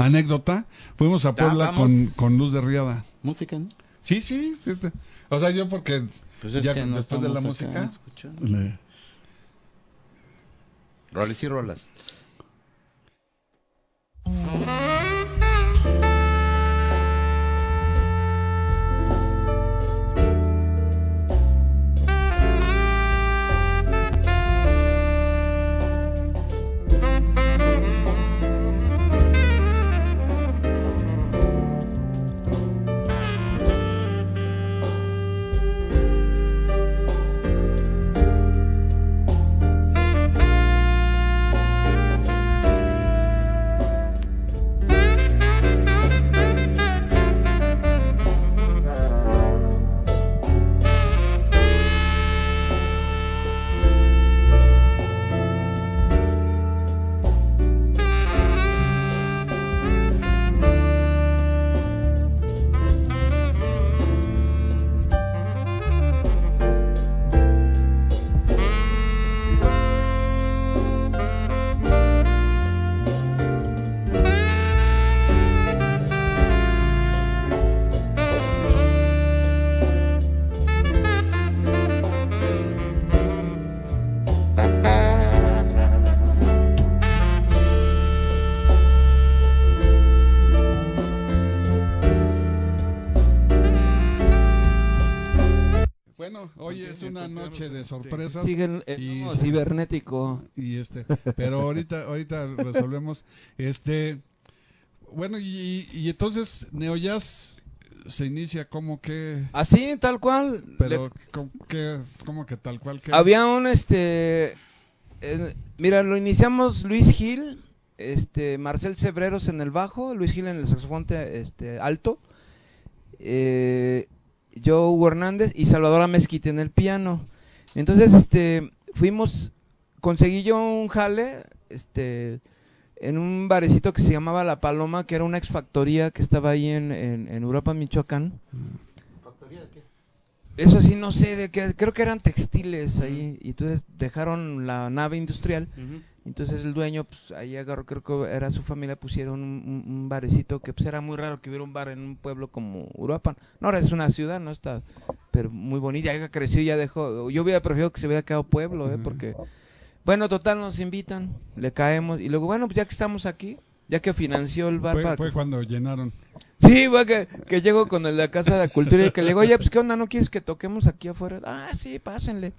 anécdota fuimos a Puebla Ah, con, con Luz de Riada Música, ¿no? sí sí, sí, o sea yo porque Pues es ya que no después de la música escuchando. le- Roles y rolas. Una noche de sorpresas. Sigue el, el Y- mundo cibernético. y este pero ahorita ahorita resolvemos este bueno y, y entonces Neojazz se inicia como que Así, tal cual. pero Le- como que como que tal cual que había un este. eh, mira, lo iniciamos Luis Gil, este Marcel Cebreros en el bajo, Luis Gil en el saxofón te- este, alto, eh, yo Hugo Hernández y Salvador Mezquite en el piano. Entonces, este, fuimos, conseguí yo un jale, este, en un barecito que se llamaba La Paloma, que era una exfactoría que estaba ahí en, en, en Europa, Michoacán. ¿Factoría de qué? Eso sí, no sé de qué, creo que eran textiles ahí, y entonces dejaron la nave industrial, entonces el dueño, pues ahí agarró, creo que era su familia, pusieron un, un- barecito que pues era muy raro que hubiera un bar en un pueblo como Uruapan. No, ahora es una ciudad, no está, pero muy bonita, ya creció y ya dejó, yo hubiera preferido que se hubiera quedado pueblo, eh, porque, bueno, total, nos invitan, le caemos, y luego, bueno, pues ya que estamos aquí, ya que financió el bar fue, para fue que- cuando llenaron Sí, güey, que, que llego con el de la Casa de la Cultura y que le digo, oye, pues qué onda, ¿no quieres que toquemos aquí afuera? Ah, sí, pásenle.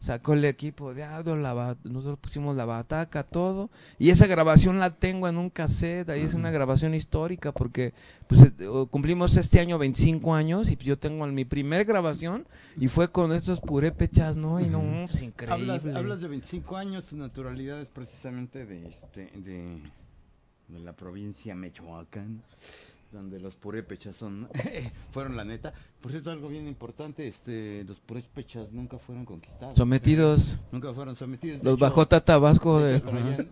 Sacó el equipo de audio, la nosotros pusimos la bataca, todo. Y esa grabación la tengo en un cassette, ahí es una grabación histórica porque pues eh, cumplimos este año 25 años y yo tengo mi primer grabación y fue con estos purépechas, ¿no? Y no, pues increíble. Hablas, hablas de 25 años, su naturalidad es precisamente de este de, de la provincia Michoacán, donde los purépechas son fueron la neta. Por cierto, algo bien importante, este los purépechas nunca fueron conquistados. Sometidos, Nunca fueron sometidos. de los hecho- bajó Tatabasco de de... hecho, por allá-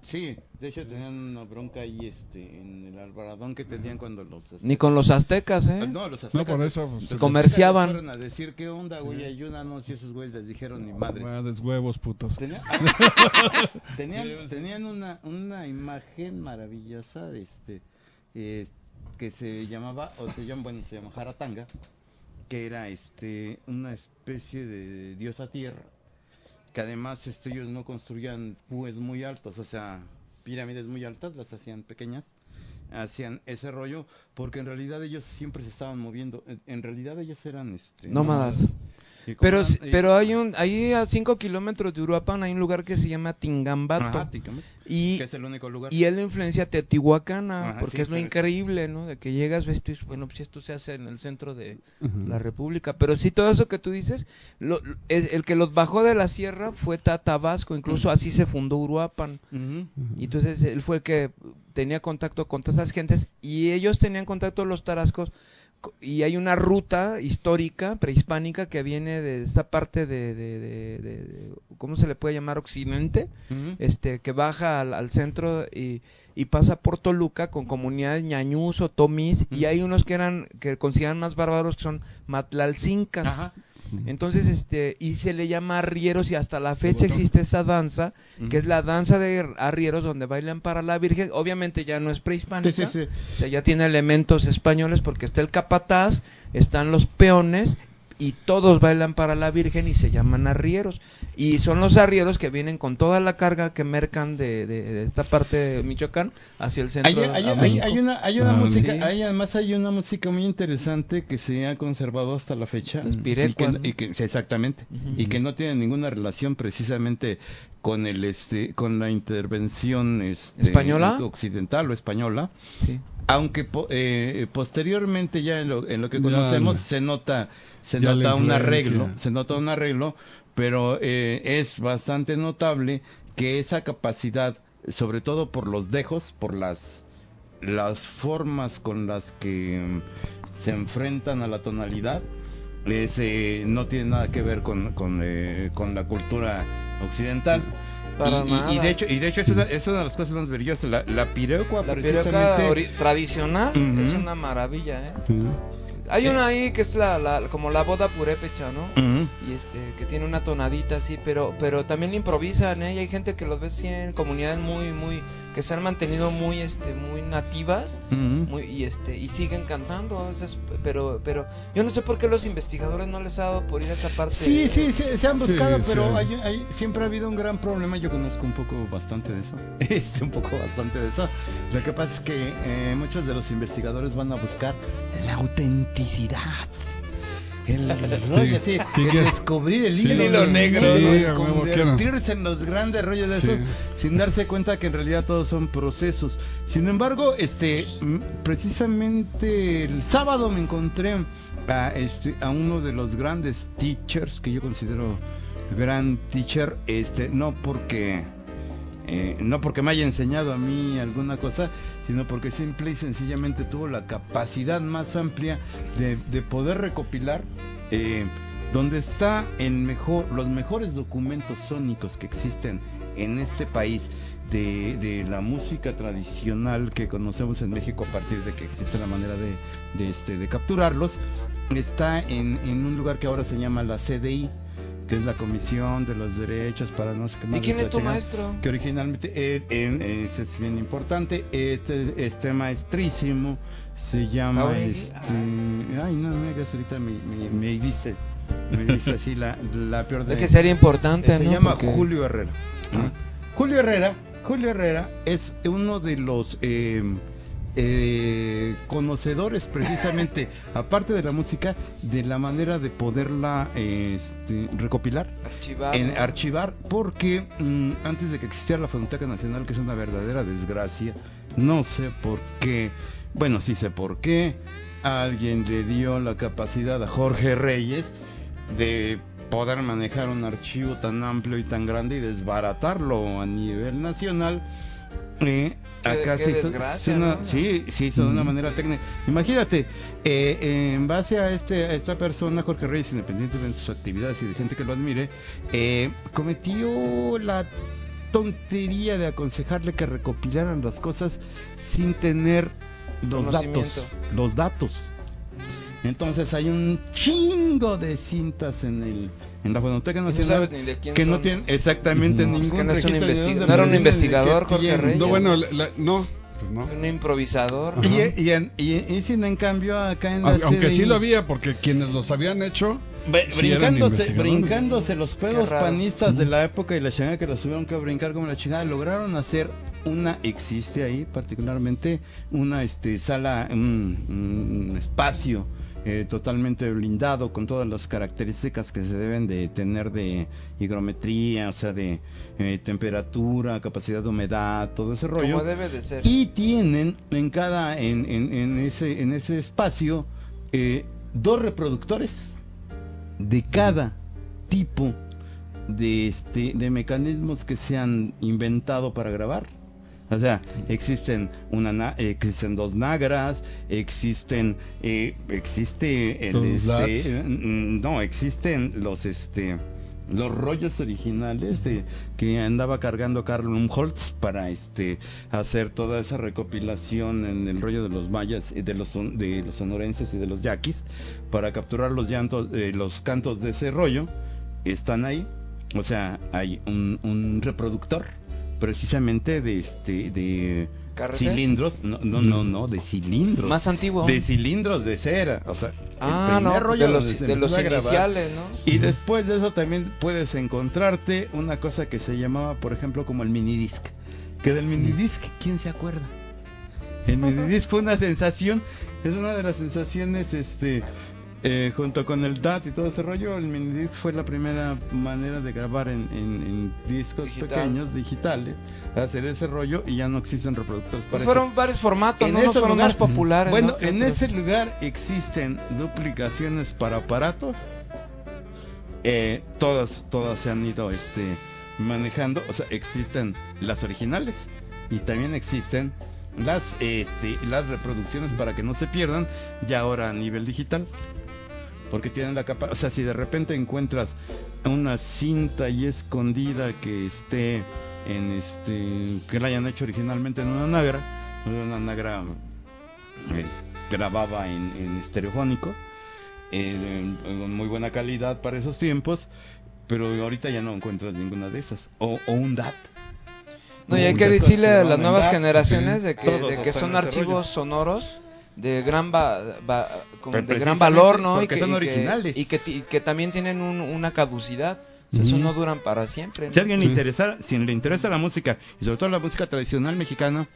sí, de hecho tenían una bronca ahí este en el albaradón que tenían cuando los este, Ni con los aztecas, ¿eh? No, los no aztecas. por eso pues, los aztecas comerciaban. Fueron a decir, ¿qué onda, güey? Ayúdanos. Y esos güeyes les dijeron, ni madre. madres huevos putos Tenía- tenían tenían una, una imagen maravillosa de este eh, que se llamaba o se llama bueno se llama Jaratanga que era este una especie de diosa tierra que además este, ellos no construían pues muy altos o sea pirámides muy altas las hacían pequeñas hacían ese rollo porque en realidad ellos siempre se estaban moviendo en, realidad ellos eran este Nómadas. Pero, pero hay un, ahí a 5 kilómetros de Uruapan hay un lugar que se llama Tingambato. Ajá, y, que es el único lugar y es la influencia teotihuacana, Ajá, porque sí, es lo increíble, ¿no? De que llegas, ves, tú, bueno, pues esto se hace en el centro de la República. Pero sí, todo eso que tú dices, lo- es, el que los bajó de la sierra fue Tatabasco, incluso así se fundó Uruapan. Y entonces él fue el que tenía contacto con todas esas gentes y ellos tenían contacto los tarascos co- y hay una ruta histórica prehispánica que viene de esta parte de, de- de- de- de- ¿cómo se le puede llamar? Occidente, este que baja al, al centro y, y pasa por Toluca con comunidades ñañús o tomis y hay unos que eran que consideran más bárbaros que son matlalcincas. Ajá. Entonces, este, y se le llama arrieros y hasta la fecha existe esa danza, que es la danza de arrieros donde bailan para la Virgen. Obviamente ya no es prehispánica, Sí, sí, sí. o sea, ya tiene elementos españoles porque está el capataz, están los peones y todos bailan para la Virgen y se llaman arrieros. Y son los arrieros que vienen con toda la carga que mercan de, de- de esta parte de Michoacán hacia el centro. Hay, hay- a hay- hay una, hay una Ah, música, sí. hay, además hay una música muy interesante que se ha conservado hasta la fecha. Las y que, pirecuas, ¿no? y que- sí, exactamente. Y que no tiene ninguna relación precisamente con el este con la intervención este, ¿Española? occidental o española. Sí. Aunque po- eh, posteriormente ya en lo, en lo que Ya, conocemos ya. se nota se Ya nota un arreglo, se nota un arreglo, pero eh, es bastante notable que esa capacidad, sobre todo por los dejos, por las las formas con las que mm, se enfrentan a la tonalidad, es, eh, no tiene nada que ver con, con, eh, con la cultura occidental. Y, y- nada. y de hecho, y de hecho es una, es una de las cosas más maravillosas. La, la precisamente. tradicional es una maravilla, ¿eh? Hay una ahí que es la, la- como la boda purépecha, ¿no? Y este, que tiene una tonadita así, pero, pero también improvisan, ¿eh? Y hay gente que los ve así en comunidades muy, muy, que se han mantenido muy, este, muy nativas, muy, y este, y siguen cantando, o sea, es- pero, pero, yo no sé por qué los investigadores no les ha dado por ir a esa parte. Sí, sí, sí, se han buscado, Sí, pero sí. hay- hay- siempre ha habido un gran problema. Yo conozco un poco bastante de eso. Este, un poco bastante de eso. Lo que pasa es que eh, muchos de los investigadores van a buscar la autenticidad. El rollo así, que- descubrir el hilo, hilo negro, convertirse en los grandes rollos de eso, sin darse cuenta que en realidad todos son procesos. Sin embargo, este, precisamente el sábado me encontré a, este, a uno de los grandes teachers que yo considero gran teacher, este, no porque eh, no porque me haya enseñado a mí alguna cosa, sino porque simple sencillamente tuvo la capacidad más amplia de, de poder recopilar eh, donde está el mejor, los mejores documentos sónicos que existen en este país de, de la música tradicional que conocemos en México a partir de que existe la manera de, de, este, de capturarlos, está en, en un lugar que ahora se llama la CDI, que es la Comisión de los Derechos para no sé qué ¿Y quién es tu maestro? que originalmente eh, eh, ese es bien importante este este maestrísimo se llama Jauregui. este ay no me hagas ahorita me, me, me diste me diste así la, la peor de Es que sería importante, se ¿no? llama Porque- Julio Herrera Ah. Julio Herrera Julio Herrera es uno de los eh, eh, conocedores precisamente aparte de la música de la manera de poderla este, recopilar Archivar. en archivar porque mm, antes de que existiera la Fonoteca Nacional, que es una verdadera desgracia, no sé por qué, bueno, sí sé por qué, alguien le dio la capacidad a Jorge Reyes de poder manejar un archivo tan amplio y tan grande y desbaratarlo a nivel nacional. Eh, acá se hizo- sí, no, ¿no? sí, sí hizo de una manera técnica. Imagínate, eh, en base a este a esta persona, Jorge Reyes, independientemente de sus actividades y de gente que lo admire, eh, cometió la tontería de aconsejarle que recopilaran las cosas sin tener los datos. Los datos. Entonces hay un chingo de cintas en el en la Fonoteca no Nacional sabes ni de quién que no son. tienen exactamente No, ningún es que no es un no era un investigador, Jorge. Reyes. No, bueno, la- la- no, pues no. Un improvisador. Y, y, en- y- y sin en cambio acá en la Aunque, sí lo había, porque quienes los habían hecho, Ve- sí brincándose, brincándose los pedos panistas de la época y la chingada que los tuvieron que brincar como la chingada, lograron hacer una, existe ahí particularmente, una este sala, un, un espacio eh, totalmente blindado con todas las características que se deben de tener de higrometría, o sea, de eh, temperatura, capacidad de humedad, todo ese rollo. Como debe de ser. Y tienen en cada, en, en- en ese, en ese espacio, eh, dos reproductores de cada tipo de este, de mecanismos que se han inventado para grabar. O sea, existen una na- existen dos nagras, existen eh, existe el Los este, eh, mm, no, existen los este los rollos originales de- que andaba cargando Carl Umholtz para este hacer toda esa recopilación en el rollo de los mayas y de los de los sonorenses y de los yaquis para capturar los llantos eh, los cantos de ese rollo. Están ahí. O sea hay un, un reproductor precisamente de este de ¿Carrete? cilindros no no no no de cilindros Más antiguo. de cilindros de cera o sea ah, el no, rollo de los, de los iniciales, ¿no? Y después de eso también puedes encontrarte una cosa que se llamaba, por ejemplo, como el minidisc. Que del minidisc, ¿quién se acuerda? El minidisc fue una sensación, es una de las sensaciones, este, eh, junto con el DAT y todo ese rollo, el minidisc fue la primera manera de grabar en, en- en discos Digital. pequeños, digitales, hacer ese rollo y ya no existen reproductores para eso. Fueron varios formatos, En ¿no? Ese fueron lugar- más populares. Bueno, en otros. ese lugar existen duplicaciones para aparatos. Eh, todas, todas se han ido este, manejando. O sea, existen las originales y también existen las, este, las reproducciones para que no se pierdan ya ahora a nivel digital. Porque tienen la capa, o sea, si de repente encuentras una cinta y escondida que esté en este, que la hayan hecho originalmente en una nagra, una nagra eh, grababa en, en estereofónico, eh, en muy buena calidad para esos tiempos, pero ahorita ya no encuentras ninguna de esas. O, o un DAT. No, y hay que decirle a las nuevas generaciones de que, de son archivos sonoros de gran va- de gran valor, ¿no? porque y que, son y que- originales. Y que, ti- que también tienen un- una caducidad. O sea, eso no duran para siempre. ¿no? Si a alguien le interesa, si le interesa la música, y sobre todo la música tradicional mexicana,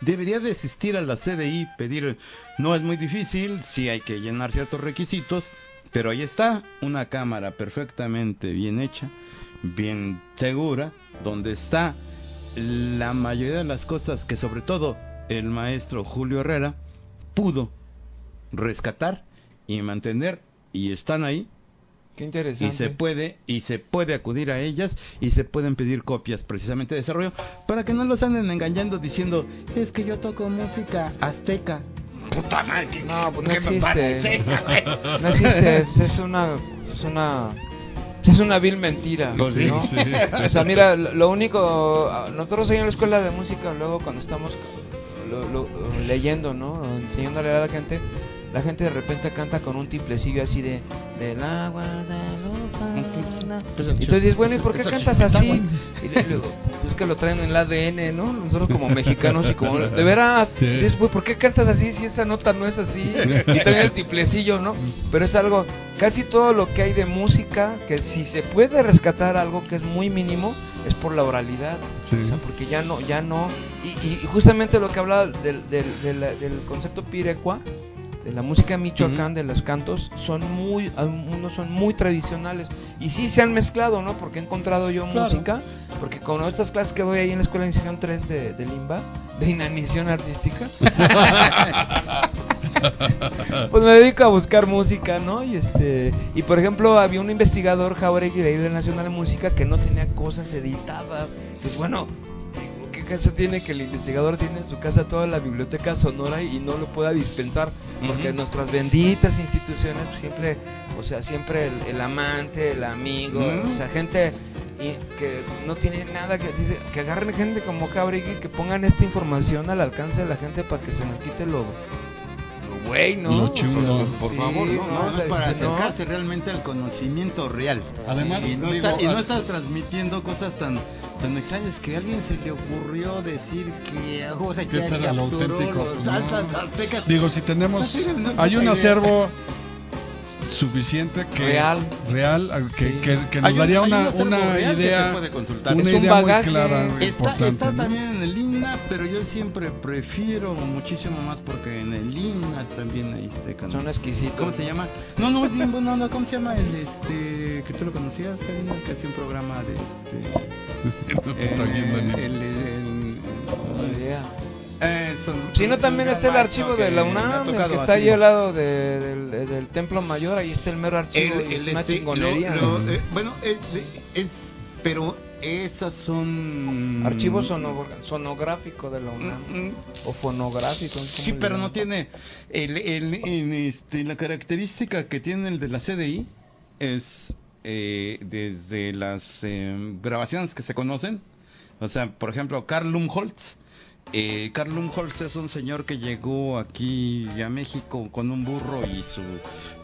debería de asistir a la CDI, pedir, no es muy difícil, sí hay que llenar ciertos requisitos, Pero ahí está una cámara perfectamente bien hecha, bien segura, donde está la mayoría de las cosas que sobre todo el maestro Julio Herrera pudo rescatar y mantener y están ahí Qué y interesante. se puede y se puede acudir a ellas y se pueden pedir copias precisamente de desarrollo para que no los anden engañando diciendo es que yo toco música azteca puta madre ¿qué- No, pues no existe. esa? No existe, pues es una es una pues es una vil mentira, Pues sí, sí. O sea, mira, lo lo único nosotros ahí en la escuela de música luego cuando estamos lo- lo- leyendo, ¿no? Enseñándole a la gente, la gente de repente canta con un tiplecillo así de de la Pues y tú dices, bueno, ¿y por qué cantas así? Y luego, pues que lo traen en el ADN, ¿no? Nosotros como mexicanos y como... De veras, Sí. dices, "Güey, ¿por qué cantas así si esa nota no es así? Y traen el tiplecillo, ¿no? Pero es algo, casi todo lo que hay de música, que si se puede rescatar algo que es muy mínimo, es por la oralidad. Sí. O sea, porque ya no, ya no. Y, y- y justamente lo que hablaba del, del, del- del concepto pirecua, de la música michoacán, de los cantos, son muy, algunos son muy tradicionales. Y sí se han mezclado, ¿no? Porque he encontrado yo Claro. música, porque con estas clases que doy ahí en la escuela de iniciación 3 de, de Limba, de inanición artística, pues me dedico a buscar música, ¿no? Y este y por ejemplo había un investigador Jauregui de la Nacional de Música que no tenía cosas editadas. Pues bueno, digo, ¿qué caso tiene que el investigador tiene en su casa toda la biblioteca sonora y no lo pueda dispensar? Porque Ujú. nuestras benditas instituciones pues, siempre, o sea, siempre el, el amante, el amigo, Ujú. o sea, gente y que no tiene nada que dice que agarren gente como Jauregui que pongan esta información al alcance de la gente para que se nos quite lo lo güey, ¿no? Lo O sea, chulo. por sí, favor no, no, o es sea, para no. acercarse realmente al conocimiento real Además, y no, digo, está, y no ah, está transmitiendo cosas tan tan extrañas que a alguien se le ocurrió decir que ahora Que ya era lo auténtico, los no. aztecas. Digo, si tenemos, hay un acervo suficiente que Real. real, que, Sí. que- que nos un- daría un una, una real que se idea, puede consultar. una Es un idea muy bagaje. clara, Está, importante. está ¿no? también en el Pero yo siempre prefiero muchísimo más porque en el INA también ahí este canal. Son exquisitos. ¿Cómo se llama? No, no, no, no, no, ¿cómo se llama el este que tú lo conocías, Karina, que hacía un programa de este No te está eh, viendo el, el- el- idea. eh, son- Si no, también está el archivo de la UNAM, el que está así. ahí al lado de- del, del Templo Mayor, ahí está el mero archivo, El- es una este, chingonería. lo- lo- eh, bueno, es, es- pero esas son Archivo sono- sonográfico de la UNAM. Mm, mm, O fonográfico. ¿cómo Sí, pero no tiene el, este, la característica que tiene el de la CDI es eh, desde las eh, grabaciones que se conocen. O sea, por ejemplo, Carl Lumholtz. Eh, Carl es un señor que llegó aquí a México con un burro y su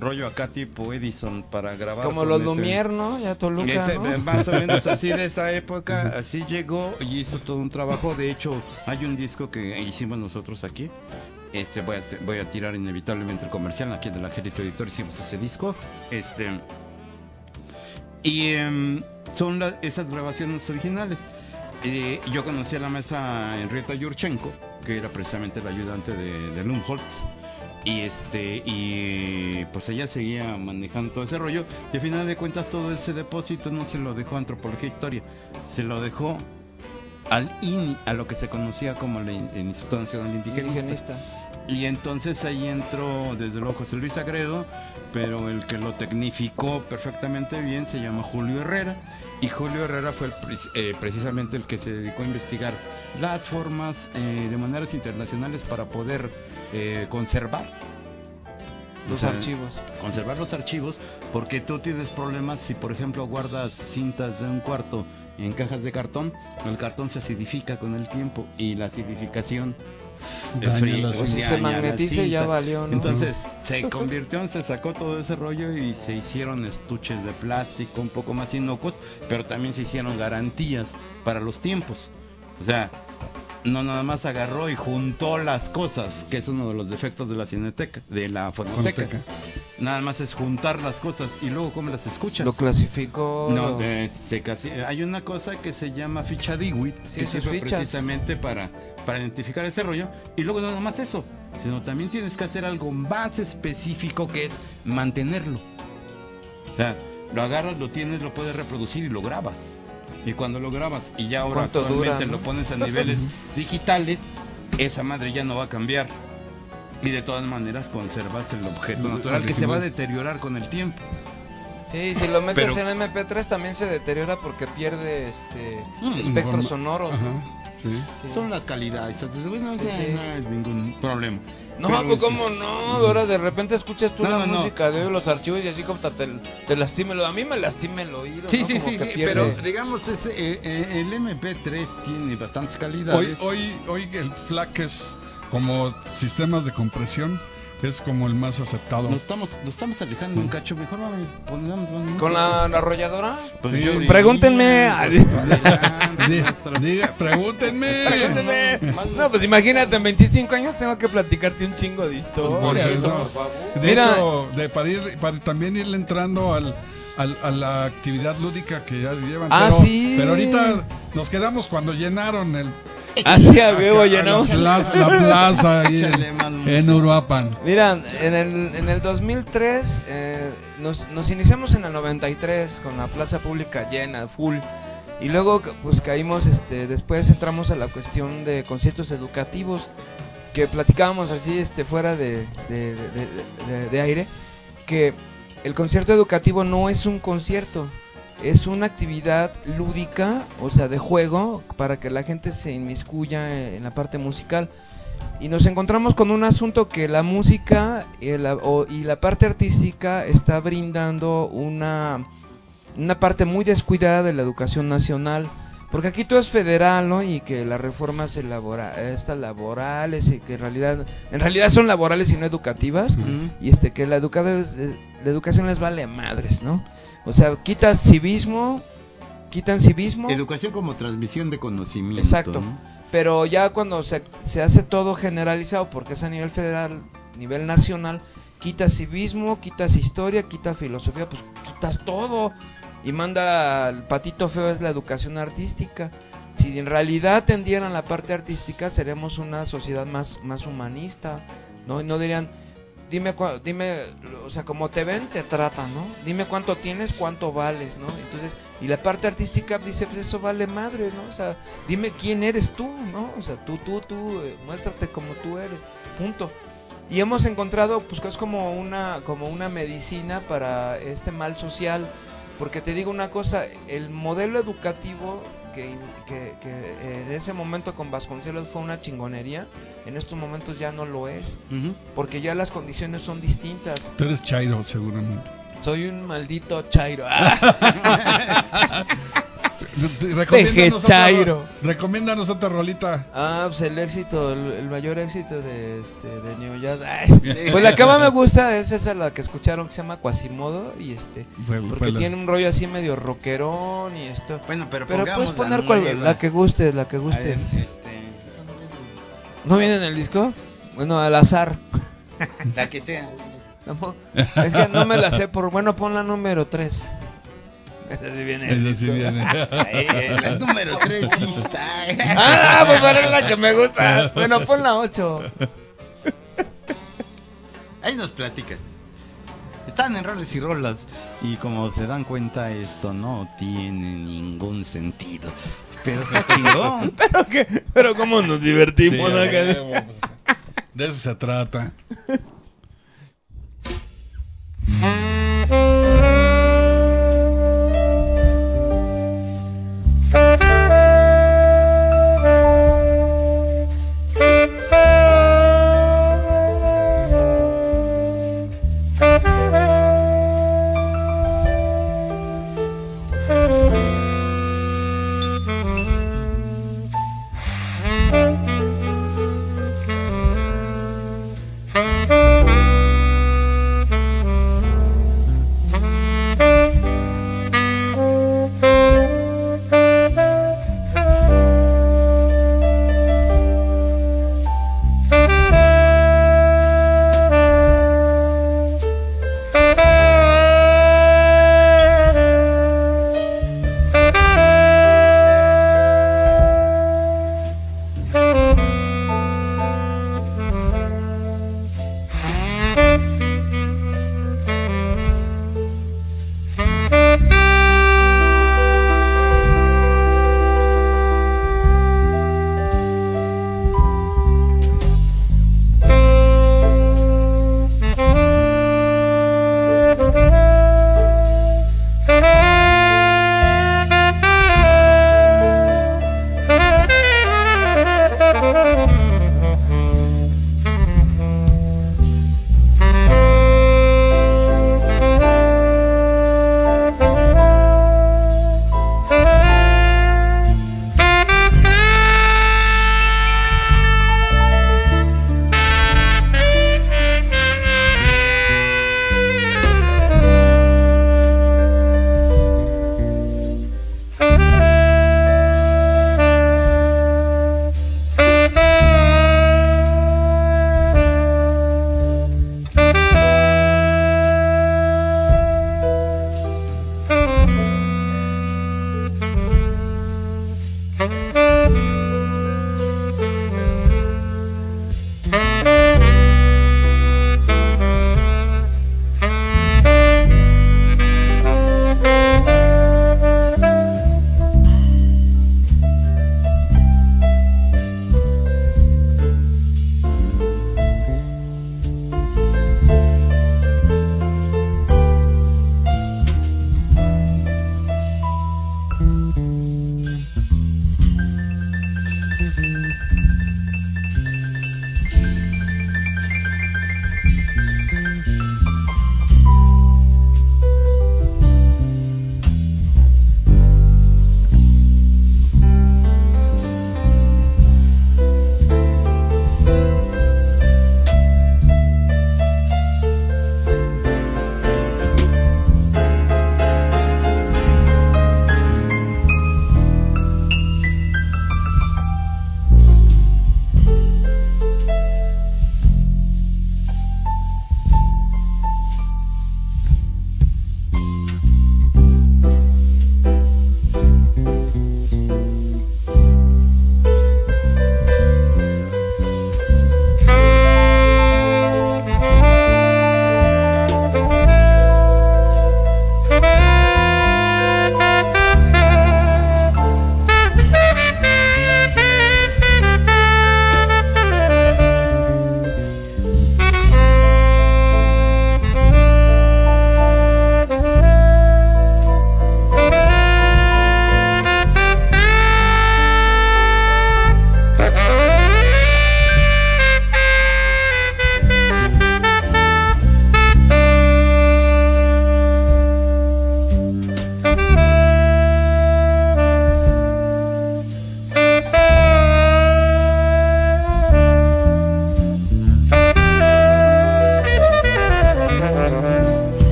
rollo acá tipo Edison para grabar. Como los Lumière, ¿no? Ya Toluca, ese, ¿no? Más o menos así de esa época, así llegó y hizo todo un trabajo. De hecho, hay un disco que hicimos nosotros aquí. Este voy a, hacer- voy a tirar inevitablemente el comercial aquí en el Angelito Editor hicimos ese disco. Este y em, son la- esas grabaciones originales. Eh, yo conocí a la maestra Henrietta Yurchenko, que era precisamente la ayudante de, de Lumholtz. Y este, y pues ella seguía manejando todo ese rollo. Y al final de cuentas, todo ese depósito no se lo dejó a Antropología e Historia, se lo dejó al INI, a lo que se conocía como el, In- el Instituto Nacional Indigenista. Indigenista. Y entonces ahí entró desde luego José Luis Agredo, pero el que lo tecnificó perfectamente bien se llama Julio Herrera. Y Julio Herrera fue el eh, precisamente el que se dedicó a investigar las formas eh, de maneras internacionales para poder eh, conservar Los o sea, archivos. conservar los archivos porque tú tienes problemas si por ejemplo guardas cintas de un cuarto en cajas de cartón, el cartón se acidifica con el tiempo y la acidificación el Daña frío. Si se magnetiza ya valió, ¿no? Entonces se convirtió, se sacó todo ese rollo y se hicieron estuches de plástico un poco más inocuos, pero también se hicieron garantías para los tiempos. O sea, no nada más agarró y juntó las cosas, que es uno de los defectos de la cineteca, de la fonoteca. Fonoteca. Nada más es juntar las cosas y luego cómo las escuchas. lo clasificó. No, eh, se casi, hay una cosa que se llama ficha DIWIT, Sí, que sirve fichas. precisamente para, para identificar ese rollo. Y luego no nada más eso, sino también tienes que hacer algo más específico que es mantenerlo. O sea, lo agarras, lo tienes, lo puedes reproducir y lo grabas. Y cuando lo grabas y ya ahora ¿Cuánto dura, actualmente no? lo pones a niveles digitales, esa madre ya no va a cambiar. Y de todas maneras conservas el objeto natural que se va a deteriorar con el tiempo. Sí, si lo metes Pero- en MP3 también se deteriora porque pierde este Mm, espectros informa- sonoros. ¿no? Ajá, sí. Son las calidades. entonces, bueno, o sea, Sí. no hay ningún problema. No, Pero pues cómo no, ahora de repente escuchas tú No, la no, no. música de los archivos y así como te, te, lastima el oído. A mí me lastima el oído, Sí, ¿no? sí, Como sí, que sí, pierde. pero digamos, ese, eh, eh, el MP3 tiene bastantes Hoy, calidades. hoy, hoy el FLAC es como sistemas de compresión, es como el más aceptado. Nos estamos, nos estamos alejando un cacho, mejor vamos, pongamos más música. ¿Con la, la arrolladora? Pues Sí. yo diría, Pregúntenme. pues, diga, pregúntenme. Pregúntenme. No, pues imagínate, en 25 años tengo que platicarte un chingo de Por historias. cierto. ¿no? De Mira. hecho, de, para, ir- para también irle entrando al, al- a la actividad lúdica que ya llevan. Ah, pero, sí. pero ahorita nos quedamos cuando llenaron el, Así a huevo llenamos. la plaza, la plaza ahí en, en Uruapan. Mira, en el, en el 2003 eh, nos, nos iniciamos en el 93 con la plaza pública llena, full. Y luego pues caímos, este, después entramos a la cuestión de conciertos educativos que platicábamos así este, fuera de, de- de- de- de- de aire, que el concierto educativo no es un concierto, es una actividad lúdica, o sea, de juego, para que la gente se inmiscuya en la parte musical. Y nos encontramos con un asunto que la música y la, o- y la parte artística está brindando una, una parte muy descuidada de la educación nacional. Porque aquí todo es federal, ¿no? Y que las reformas elabora, estas laborales y que en realidad, en realidad son laborales y no educativas. Y este que la, educada es- eh, la educación les vale madres, ¿no? O sea, quitan civismo, quitan civismo. Educación como transmisión de conocimiento. Exacto. ¿no? Pero ya cuando se, se hace todo generalizado, porque es a nivel federal, nivel nacional, quitas civismo, quitas historia, quitas filosofía, pues quitas todo. Y manda al patito feo es la educación artística. Si en realidad atendieran la parte artística, seremos una sociedad más, más humanista, ¿no? Y no dirían, dime, dime, o sea, como te ven, te tratan, ¿no? Dime cuánto tienes, cuánto vales, ¿no? Entonces, y la parte artística dice, pues eso vale madre, ¿no? O sea, dime quién eres tú, ¿no? O sea, tú, tú, tú, eh, muéstrate como tú eres, punto. Y hemos encontrado, pues, que es como una, como una medicina para este mal social, porque te digo una cosa, el modelo educativo que, que- que en ese momento con Vasconcelos fue una chingonería, en estos momentos ya no lo es, Ujú. porque ya las condiciones son distintas. Tú eres Chairo, seguramente. Soy un maldito chairo. Recomiéndanos Chairo. otra, recomiéndanos otra rolita. Ah, pues el éxito, el, el mayor éxito de, este, de New Jazz. Ay, pues la que más me gusta es esa la que escucharon que se llama Quasimodo y este, Fue- porque fue la- tiene un rollo así medio rockerón y esto. Bueno, pero, Pero puedes poner la cual, la que gustes, la que ver, gustes. este, ¿No viene en el disco? Bueno, al azar. la que sea. No, es que no me la sé por. Bueno, pon la número 3. Esa sí viene. Esa sí viene. Ay, la número 3 sí está. Ah, pues para la que me gusta. Bueno, pon la 8. Ahí nos platicas. Están en roles y rolas. Y como se dan cuenta, esto no tiene ningún sentido. Pero está chingón. Pero que, pero cómo nos divertimos, ¿no? Sí, pues, de eso se trata.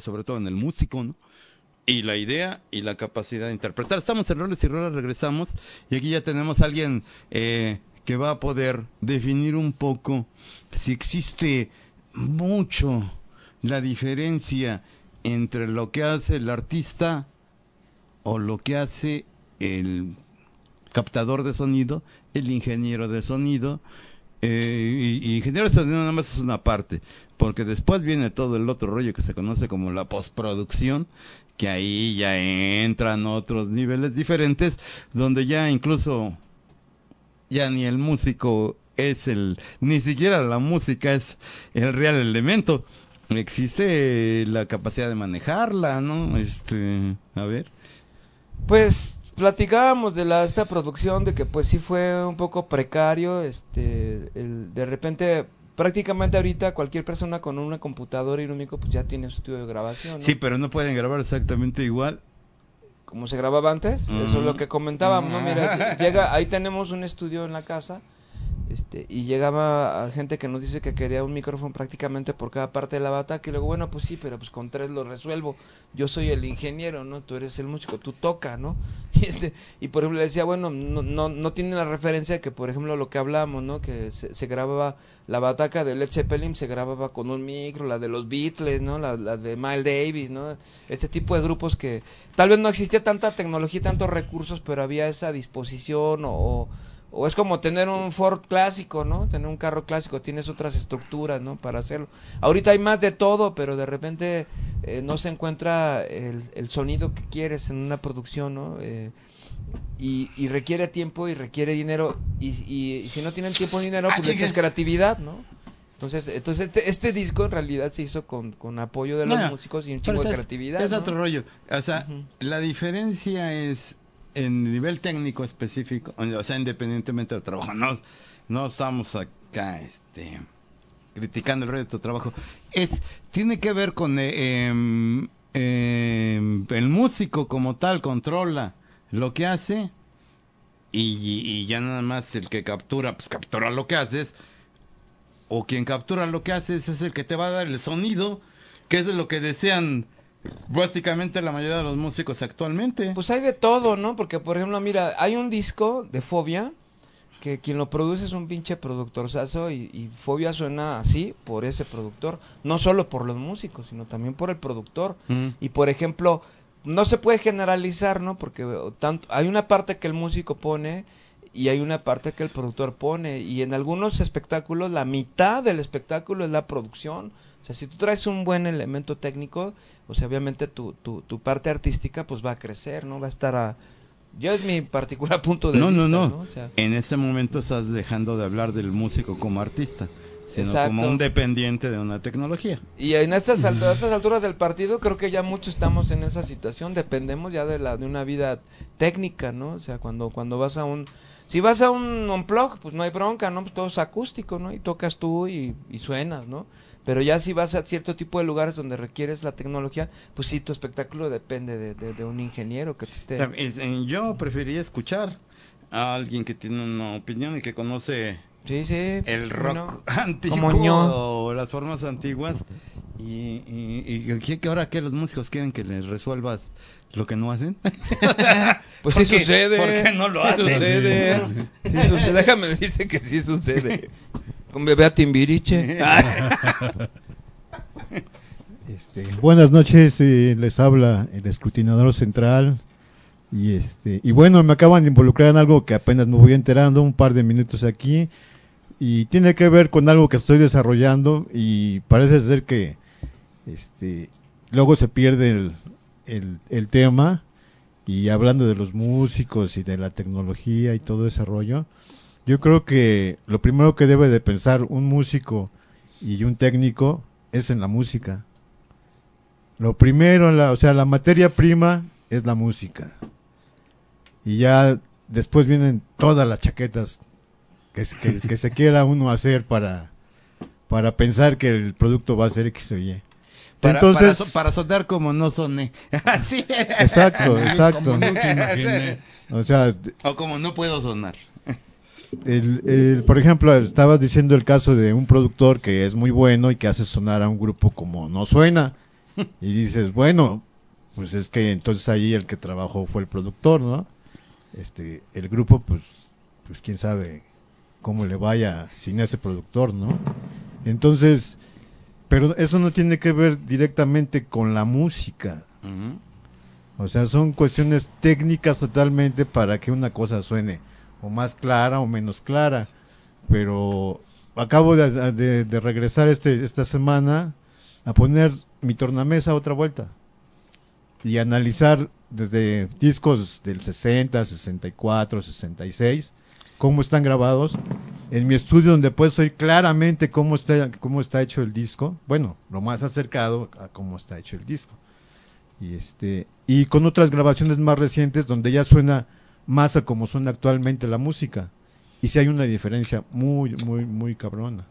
Sobre todo en el músico. Y la idea y la capacidad de interpretar. Estamos en Roles y Roles, regresamos y aquí ya tenemos a alguien eh, que va a poder definir un poco si existe mucho la diferencia entre lo que hace el artista o lo que hace el captador de sonido, el ingeniero de sonido. Eh, y ingeniero de sonido nada más es una parte, porque después viene todo el otro rollo que se conoce como la postproducción, que ahí ya entran otros niveles diferentes, donde ya incluso ya ni el músico es el, ni siquiera la música es el real elemento. Existe la capacidad de manejarla, ¿no? Este, a ver. Pues platicábamos de la esta producción de que pues sí fue un poco precario, este, el, de repente prácticamente ahorita cualquier persona con una computadora y un micro pues ya tiene su estudio de grabación. ¿no? Sí, pero no pueden grabar exactamente igual. Como se grababa antes, eso es lo que comentábamos, ¿no? Mira, llega, ahí tenemos un estudio en la casa, este, y llegaba a gente que nos dice que quería un micrófono prácticamente por cada parte de la bataca, y luego, bueno, pues sí, pero pues con tres lo resuelvo. Yo soy el ingeniero, ¿no? Tú eres el músico, tú toca, ¿no? Y, este, y por ejemplo le decía, bueno, no, no, no tiene la referencia que, por ejemplo, lo que hablamos, ¿no? Que se, se grababa la bataca de Led Zeppelin se grababa con un micro, la de los Beatles, ¿no? La, la, de Miles Davis, ¿no? Este tipo de grupos que tal vez no existía tanta tecnología y tantos recursos, pero había esa disposición o, O es como tener un Ford clásico, ¿no? Tener un carro clásico, tienes otras estructuras, ¿no? Para hacerlo. Ahorita hay más de todo, pero de repente eh, no se encuentra el, el sonido que quieres en una producción, ¿no? Eh, y, y requiere tiempo y requiere dinero. Y, y- y si no tienen tiempo ni dinero, Ah, pues le echas creatividad, ¿no? Entonces, entonces este, este disco en realidad se hizo con, con apoyo de los No, músicos y un chingo de creatividad. Es ¿no? otro rollo. O sea, la diferencia es en nivel técnico específico, o sea, independientemente del trabajo. No, no estamos acá, este, criticando el rollo de tu trabajo. Es, tiene que ver con eh, em, em, el músico como tal controla lo que hace y, y ya nada más el que captura, pues captura lo que haces o quien captura lo que haces es el que te va a dar el sonido, que es lo que desean básicamente la mayoría de los músicos actualmente. Pues hay de todo, ¿no? Porque, por ejemplo, mira, hay un disco de Fobia que quien lo produce es un pinche productorzazo y, y Fobia suena así por ese productor. No solo por los músicos, sino también por el productor. Mm. Y, por ejemplo, no se puede generalizar, ¿no? Porque eh, tanto, hay una parte que el músico pone y hay una parte que el productor pone. Y en algunos espectáculos, la mitad del espectáculo es la producción. O sea, si tú traes un buen elemento técnico, o sea, obviamente tu, tu, tu parte artística pues va a crecer, ¿no? Va a estar a... Yo es mi particular punto de No, vista, no, ¿no? no. O sea, En ese momento estás dejando de hablar del músico como artista, sino Exacto. como un dependiente de una tecnología. y en estas, alt- a estas alturas del partido creo que ya muchos estamos en esa situación, dependemos ya de la de una vida técnica, ¿no? O sea, cuando cuando vas a un si vas a un unplug, pues no hay bronca, ¿no? Pues todo es acústico, ¿no? Y tocas tú y, y suenas, ¿no? Pero ya si vas a cierto tipo de lugares donde requieres la tecnología, pues sí, tu espectáculo depende de, de- de un ingeniero que te esté... Eh, Yo preferiría escuchar a alguien que tiene una opinión y que conoce Sí, sí. el ¿cómo no? rock antiguo o las formas antiguas y, y, y que, ahora que los músicos quieren que les resuelvas lo que no hacen Pues ¿Por sí qué- sucede. por qué no lo sí hacen? Sucede. Sí sucede. Déjame decirte que sí sucede. Con bebé a Timbiriche. Este, buenas noches, eh, les habla el escrutinador central. Y este y bueno, me acaban de involucrar en algo que apenas me voy enterando, un par de minutos aquí. Y tiene que ver con algo que estoy desarrollando y parece ser que este luego se pierde el, el, el tema. Y hablando de los músicos y de la tecnología y todo ese rollo, yo creo que lo primero que debe de pensar un músico y un técnico es en la música. Lo primero, la, o sea, la materia prima es la música. Y ya después vienen todas las chaquetas que, se- que, que se quiera uno hacer para, para pensar que el producto va a ser X o Y. para, Entonces, para, so- para sonar como no soné Así. exacto, exacto. Como nunca imaginé. O sea, o como no puedo sonar el, el- por ejemplo, estabas diciendo el caso de un productor que es muy bueno y que hace sonar a un grupo como no suena. Y dices, bueno, pues es que entonces ahí el que trabajó fue el productor, ¿no? Este, el grupo, pues, pues quién sabe cómo le vaya sin ese productor, ¿no? Entonces, pero eso no tiene que ver directamente con la música. O sea, son cuestiones técnicas totalmente para que una cosa suene o más clara o menos clara. Pero acabo de, de- de regresar este, esta semana a poner mi tornamesa otra vuelta y analizar desde discos del 60, 64, 66, cómo están grabados. En mi estudio donde puedes oír claramente cómo está, cómo está hecho el disco. Bueno, lo más acercado a cómo está hecho el disco y este y con otras grabaciones más recientes donde ya suena más a como suena actualmente la música. Y si hay una diferencia muy muy muy cabrona.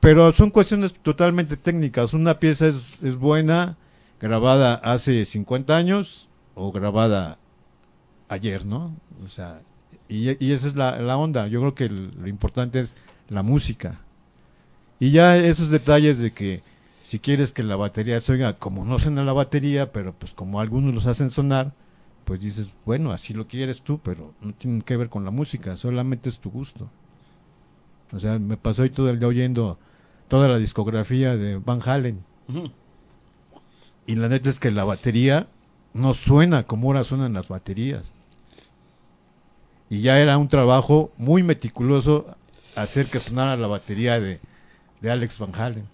Pero son cuestiones totalmente técnicas. Una pieza es, es buena grabada hace 50 años o grabada ayer no o sea y, y esa es la, la onda. Yo creo que el- lo importante es la música. Y ya esos detalles de que si quieres que la batería se oiga como no suena la batería, pero pues como algunos los hacen sonar, pues dices, bueno, así lo quieres tú, pero no tiene que ver con la música, solamente es tu gusto. O sea, me pasó hoy todo el día oyendo toda la discografía de Van Halen. Y la neta es que la batería no suena como ahora suenan las baterías. y ya era un trabajo muy meticuloso hacer que sonara la batería de, de Alex Van Halen.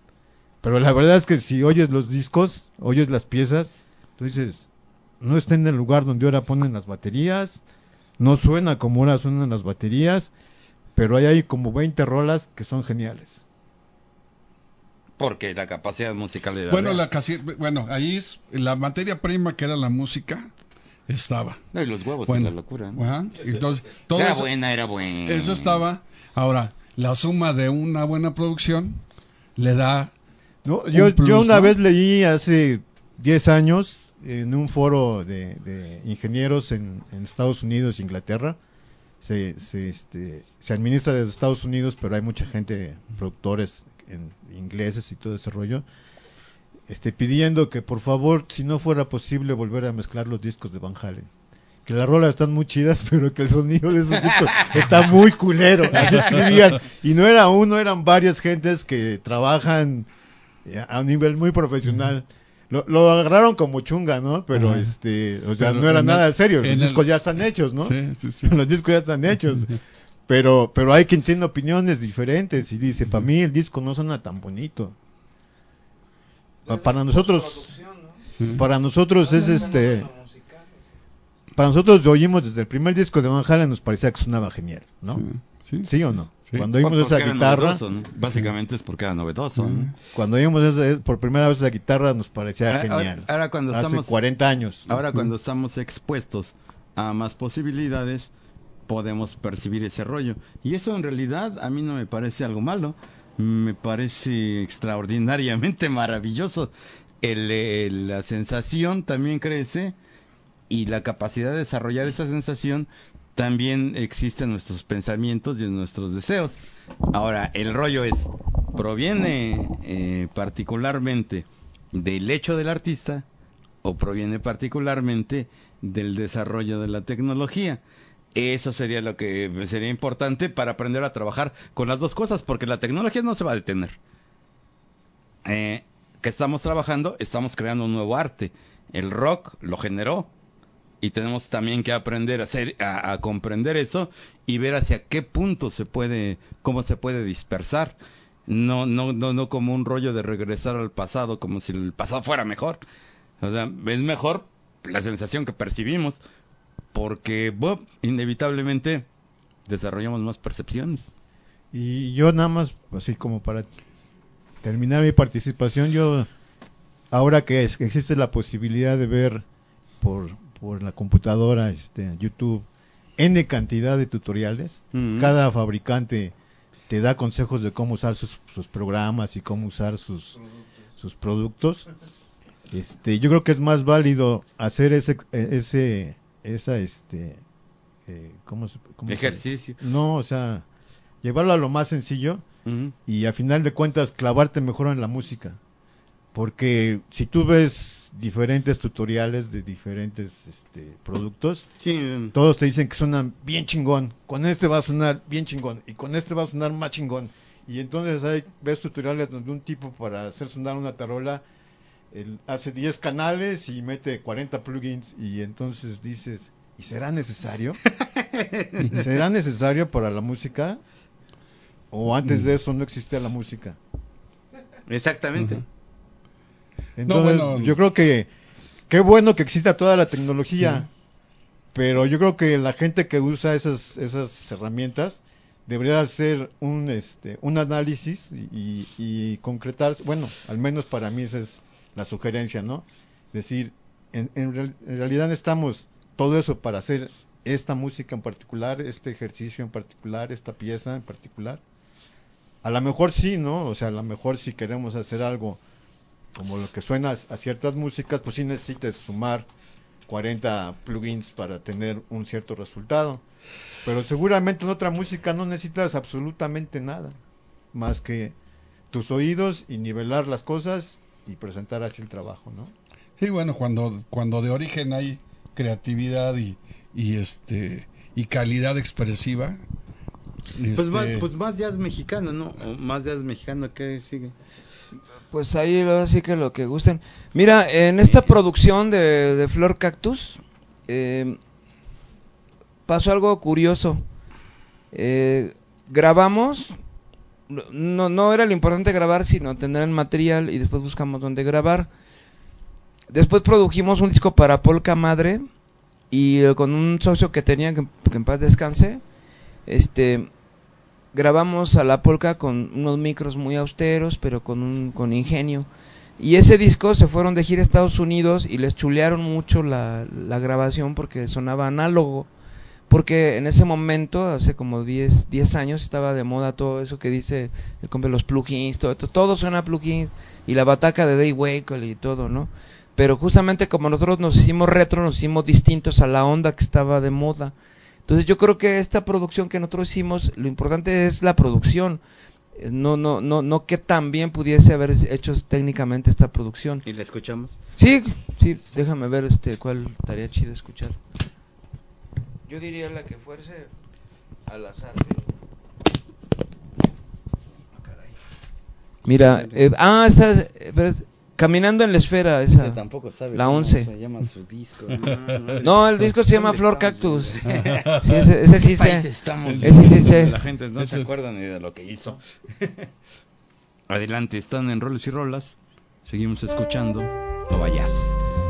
Pero la verdad es que si oyes los discos, oyes las piezas, tú dices, no está en el lugar donde ahora ponen las baterías, no suena como ahora suenan las baterías, pero ahí hay como 20 rolas que son geniales. Porque la capacidad musical era Bueno, la casi, bueno, ahí es la materia prima que era la música estaba. No, y los huevos Bueno, y la locura. ¿no? Ajá, Entonces, todo era eso, buena, era buena. eso estaba. Ahora, la suma de una buena producción le da No, yo, plus, yo una ¿no? vez leí hace 10 años en un foro de, de ingenieros en, en Estados Unidos, Inglaterra. Se, se, este, se administra desde Estados Unidos, pero hay mucha gente, productores en ingleses y todo ese rollo, este, pidiendo que por favor, si no fuera posible, volver a mezclar los discos de Van Halen. Que las rolas están muy chidas, pero que el sonido de esos discos está muy culero. Así escribían. Y no era uno, eran varias gentes que trabajan eh, a un nivel muy profesional. Lo, lo agarraron como chunga, ¿no? Pero Ajá. este, o sea, Pero no era nada serio. Los el- discos ya están hechos, ¿no? Sí, sí, sí. Los discos ya están hechos. Pero, pero hay quien tiene opiniones diferentes y dice, para mí el disco no suena tan bonito. Pa- Para nosotros, para nosotros es este, para nosotros lo oímos desde el primer disco de Van Halen nos parecía que sonaba genial, ¿no? Sí, sí. ¿Sí o no? Sí. Cuando oímos esa guitarra, novedoso, ¿no? Básicamente es porque era novedoso. ¿no? cuando oímos esa- por primera vez esa guitarra nos parecía Ahora- genial. ahora- ahora cuando Hace estamos- 40 años. Ahora cuando estamos expuestos a más posibilidades, podemos percibir ese rollo. Y eso en realidad a mí no me parece algo malo. Me parece extraordinariamente maravilloso. El, la sensación también crece y la capacidad de desarrollar esa sensación también existe en nuestros pensamientos y nuestros deseos. Ahora, el rollo es, proviene eh, particularmente del hecho del artista o proviene particularmente del desarrollo de la tecnología. Eso sería lo que sería importante para aprender a trabajar con las dos cosas, porque la tecnología no se va a detener. Eh, que estamos trabajando, estamos creando un nuevo arte. El rock lo generó y tenemos también que aprender a hacer, a, a comprender eso y ver hacia qué punto se puede, cómo se puede dispersar. No, no, no, no como un rollo de regresar al pasado, como si el pasado fuera mejor. O sea, es mejor la sensación que percibimos, porque bueno, inevitablemente desarrollamos más percepciones. Y yo nada más, así como para terminar mi participación, yo, ahora que, es- que existe la posibilidad de ver por, por la computadora, este, YouTube, N cantidad de tutoriales, cada fabricante te da consejos de cómo usar sus, sus programas y cómo usar sus, sus productos. Este, yo creo que es más válido hacer ese, ese, esa, este, eh, ¿cómo se, cómo se- Ejercicio. no, o sea, llevarlo a lo más sencillo y a final de cuentas clavarte mejor en la música. Porque si tú ves diferentes tutoriales de diferentes este, productos, Sí, todos te dicen que suenan bien chingón. Con este va a sonar bien chingón. Y con este va a sonar más chingón. Y entonces hay, ves tutoriales donde un tipo para hacer sonar una tarola él hace 10 canales y mete 40 plugins. Y entonces dices, ¿y será necesario? ¿Será necesario para la música? ¿O antes de eso no existía la música? exactamente. Entonces, bueno. yo creo que qué bueno que exista toda la tecnología, pero yo creo que la gente que usa esas esas herramientas debería hacer un este un análisis y, y concretar, bueno, al menos para mí esa es la sugerencia, ¿no? Decir, en, en en realidad necesitamos todo eso para hacer esta música en particular, este ejercicio en particular, esta pieza en particular. A lo mejor sí, ¿no? O sea, a lo mejor si queremos hacer algo como lo que suena a ciertas músicas, pues sí necesitas sumar 40 plugins para tener un cierto resultado. Pero seguramente en otra música no necesitas absolutamente nada, más que tus oídos y nivelar las cosas y presentar así el trabajo, ¿no? Sí, bueno, cuando, cuando de origen hay creatividad y, y este y calidad expresiva. Pues, este, más, pues más jazz mexicano, ¿no? O más jazz mexicano, ¿qué sigue? Pues ahí ahora sí que lo que gusten. Mira, en esta producción de, de Flor Cactus, eh, pasó algo curioso. Eh, grabamos, no, no era lo importante grabar, sino tener el material y después buscamos dónde grabar. Después produjimos un disco para Polka Madre y eh, con un socio que tenía, que, que en paz descanse, este, grabamos a la Polka con unos micros muy austeros, pero con, un, con ingenio. Y ese disco se fueron de gira a Estados Unidos y les chulearon mucho la, la grabación porque sonaba análogo. Porque en ese momento, hace como 10, 10 años, estaba de moda todo eso que dice el compa, los plugins, todo, todo, suena a plugins. Y la bataca de Dave Wakel y todo, ¿no? Pero justamente como nosotros nos hicimos retro, nos hicimos distintos a la onda que estaba de moda. Entonces yo creo que esta producción que nosotros hicimos, lo importante es la producción. Eh, No, no, no, no que también pudiese haber hecho técnicamente esta producción. ¿Y la escuchamos? Sí, sí, déjame ver este cuál estaría chido escuchar. Yo diría la que fuese al azar. Ah. Mira, eh, ah, está eh, caminando en la esfera esa. Ese tampoco sabe La cómo 11. se llama su disco. No, No, el disco se llama ¿Dónde Flor Cactus. Sí, ese, ese sí ¿Qué país sé. estamos Ese sí sé. La gente no se acuerda ni de lo que hizo. Adelante, están en roles y rolas. Seguimos escuchando. No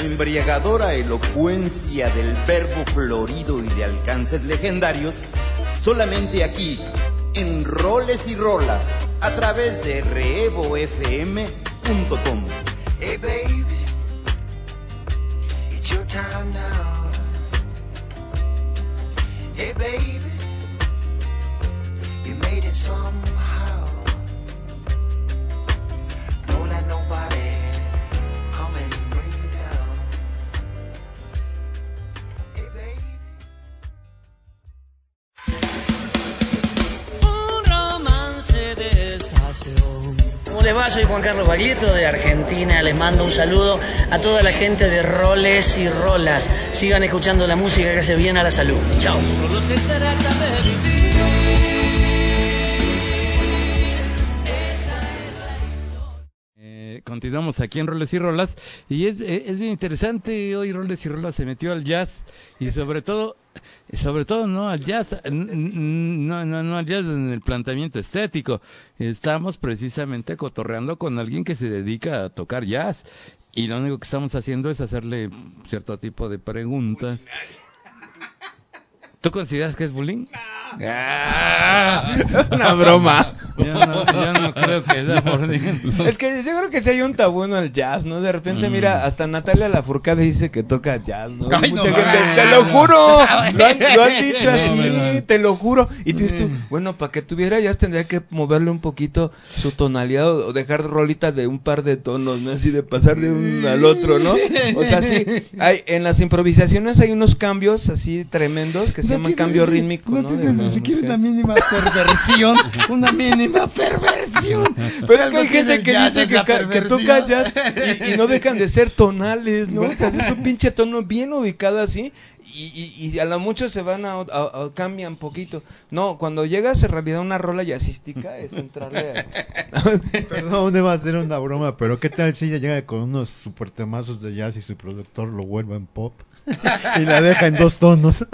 embriagadora elocuencia del verbo florido y de alcances legendarios, solamente aquí, en Roles y Rolas, a través de revofm.com. Hey baby, it's your time now. Hey baby, you made it. Soy Juan Carlos Baglietto de Argentina. Les mando un saludo a toda la gente de Roles y Rolas. Sigan escuchando la música que hace bien a la salud. Chao. Continuamos aquí en Roles y Rolas. Y es, eh, es bien interesante hoy Roles y Rolas se metió al jazz y sobre todo sobre todo no al jazz no, no, no al jazz en el planteamiento estético. Estamos precisamente cotorreando con alguien que se dedica a tocar jazz y lo único que estamos haciendo es hacerle cierto tipo de preguntas ¿Tú consideras que es bullying? Ah, Una broma. yo, no, yo no creo que sea por Es que yo creo que si hay un tabú en el jazz, ¿no? De repente, mira, hasta Natalia Lafourcade dice que toca jazz, ¿no? Ay, Mucha no gente, te lo juro, lo han, lo han dicho No, así, te lo juro. Y tú dices tú, bueno, para que tuviera jazz tendría que moverle un poquito su tonalidad o o dejar rolita de un par de tonos, ¿no? Así de pasar de un al otro, ¿no? O sea, sí, hay, en las improvisaciones hay unos cambios así tremendos que se llaman cambio rítmico, ¿no? De la música. mínima perversión, una mínima perversión. Pero es que hay gente que dice que, que toca jazz y, y no dejan de ser tonales, ¿no? O sea, es un pinche tono bien ubicado así y, y, y a lo mucho se van a, a- a- cambian poquito. No, cuando llegas en realidad una rola jazzística es entrarle a... Perdón, debo hacer una broma, pero ¿qué tal si ella llega con unos super temazos de jazz y su productor lo vuelve en pop? Y la deja en dos tonos.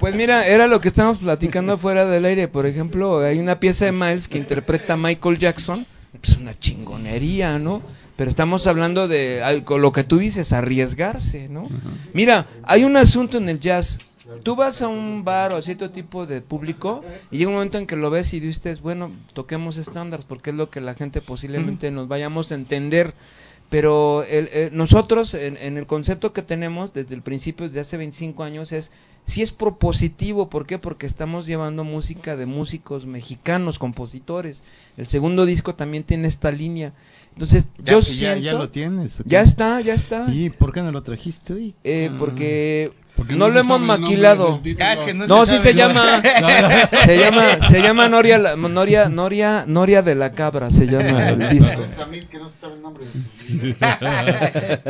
Pues mira, era lo que estábamos platicando fuera del aire. Por ejemplo, hay una pieza de Miles que interpreta a Michael Jackson. Pues una chingonería, ¿no? Pero estamos hablando de con lo que tú dices, arriesgarse, ¿no? Mira, hay un asunto en el jazz. Tú vas a un bar o a cierto tipo de público y llega un momento en que lo ves y dices, bueno, toquemos estándares porque es lo que la gente posiblemente nos vayamos a entender. Pero el- eh, nosotros, en, en el concepto que tenemos desde el principio, desde hace 25 años, es si es propositivo. ¿Por qué? Porque estamos llevando música de músicos mexicanos, compositores. El segundo disco también tiene esta línea. Entonces, Ya, yo ya, siento... ya lo tienes. Ya está, ya está. ¿Y por qué no lo trajiste hoy? Eh, porque Porque no, lo hemos maquilado. del. Ah, que no sí se llama, se llama, se llama Noria, la- Noria, Noria, Noria de la Cabra, se llama el disco. que no se sabe el nombre.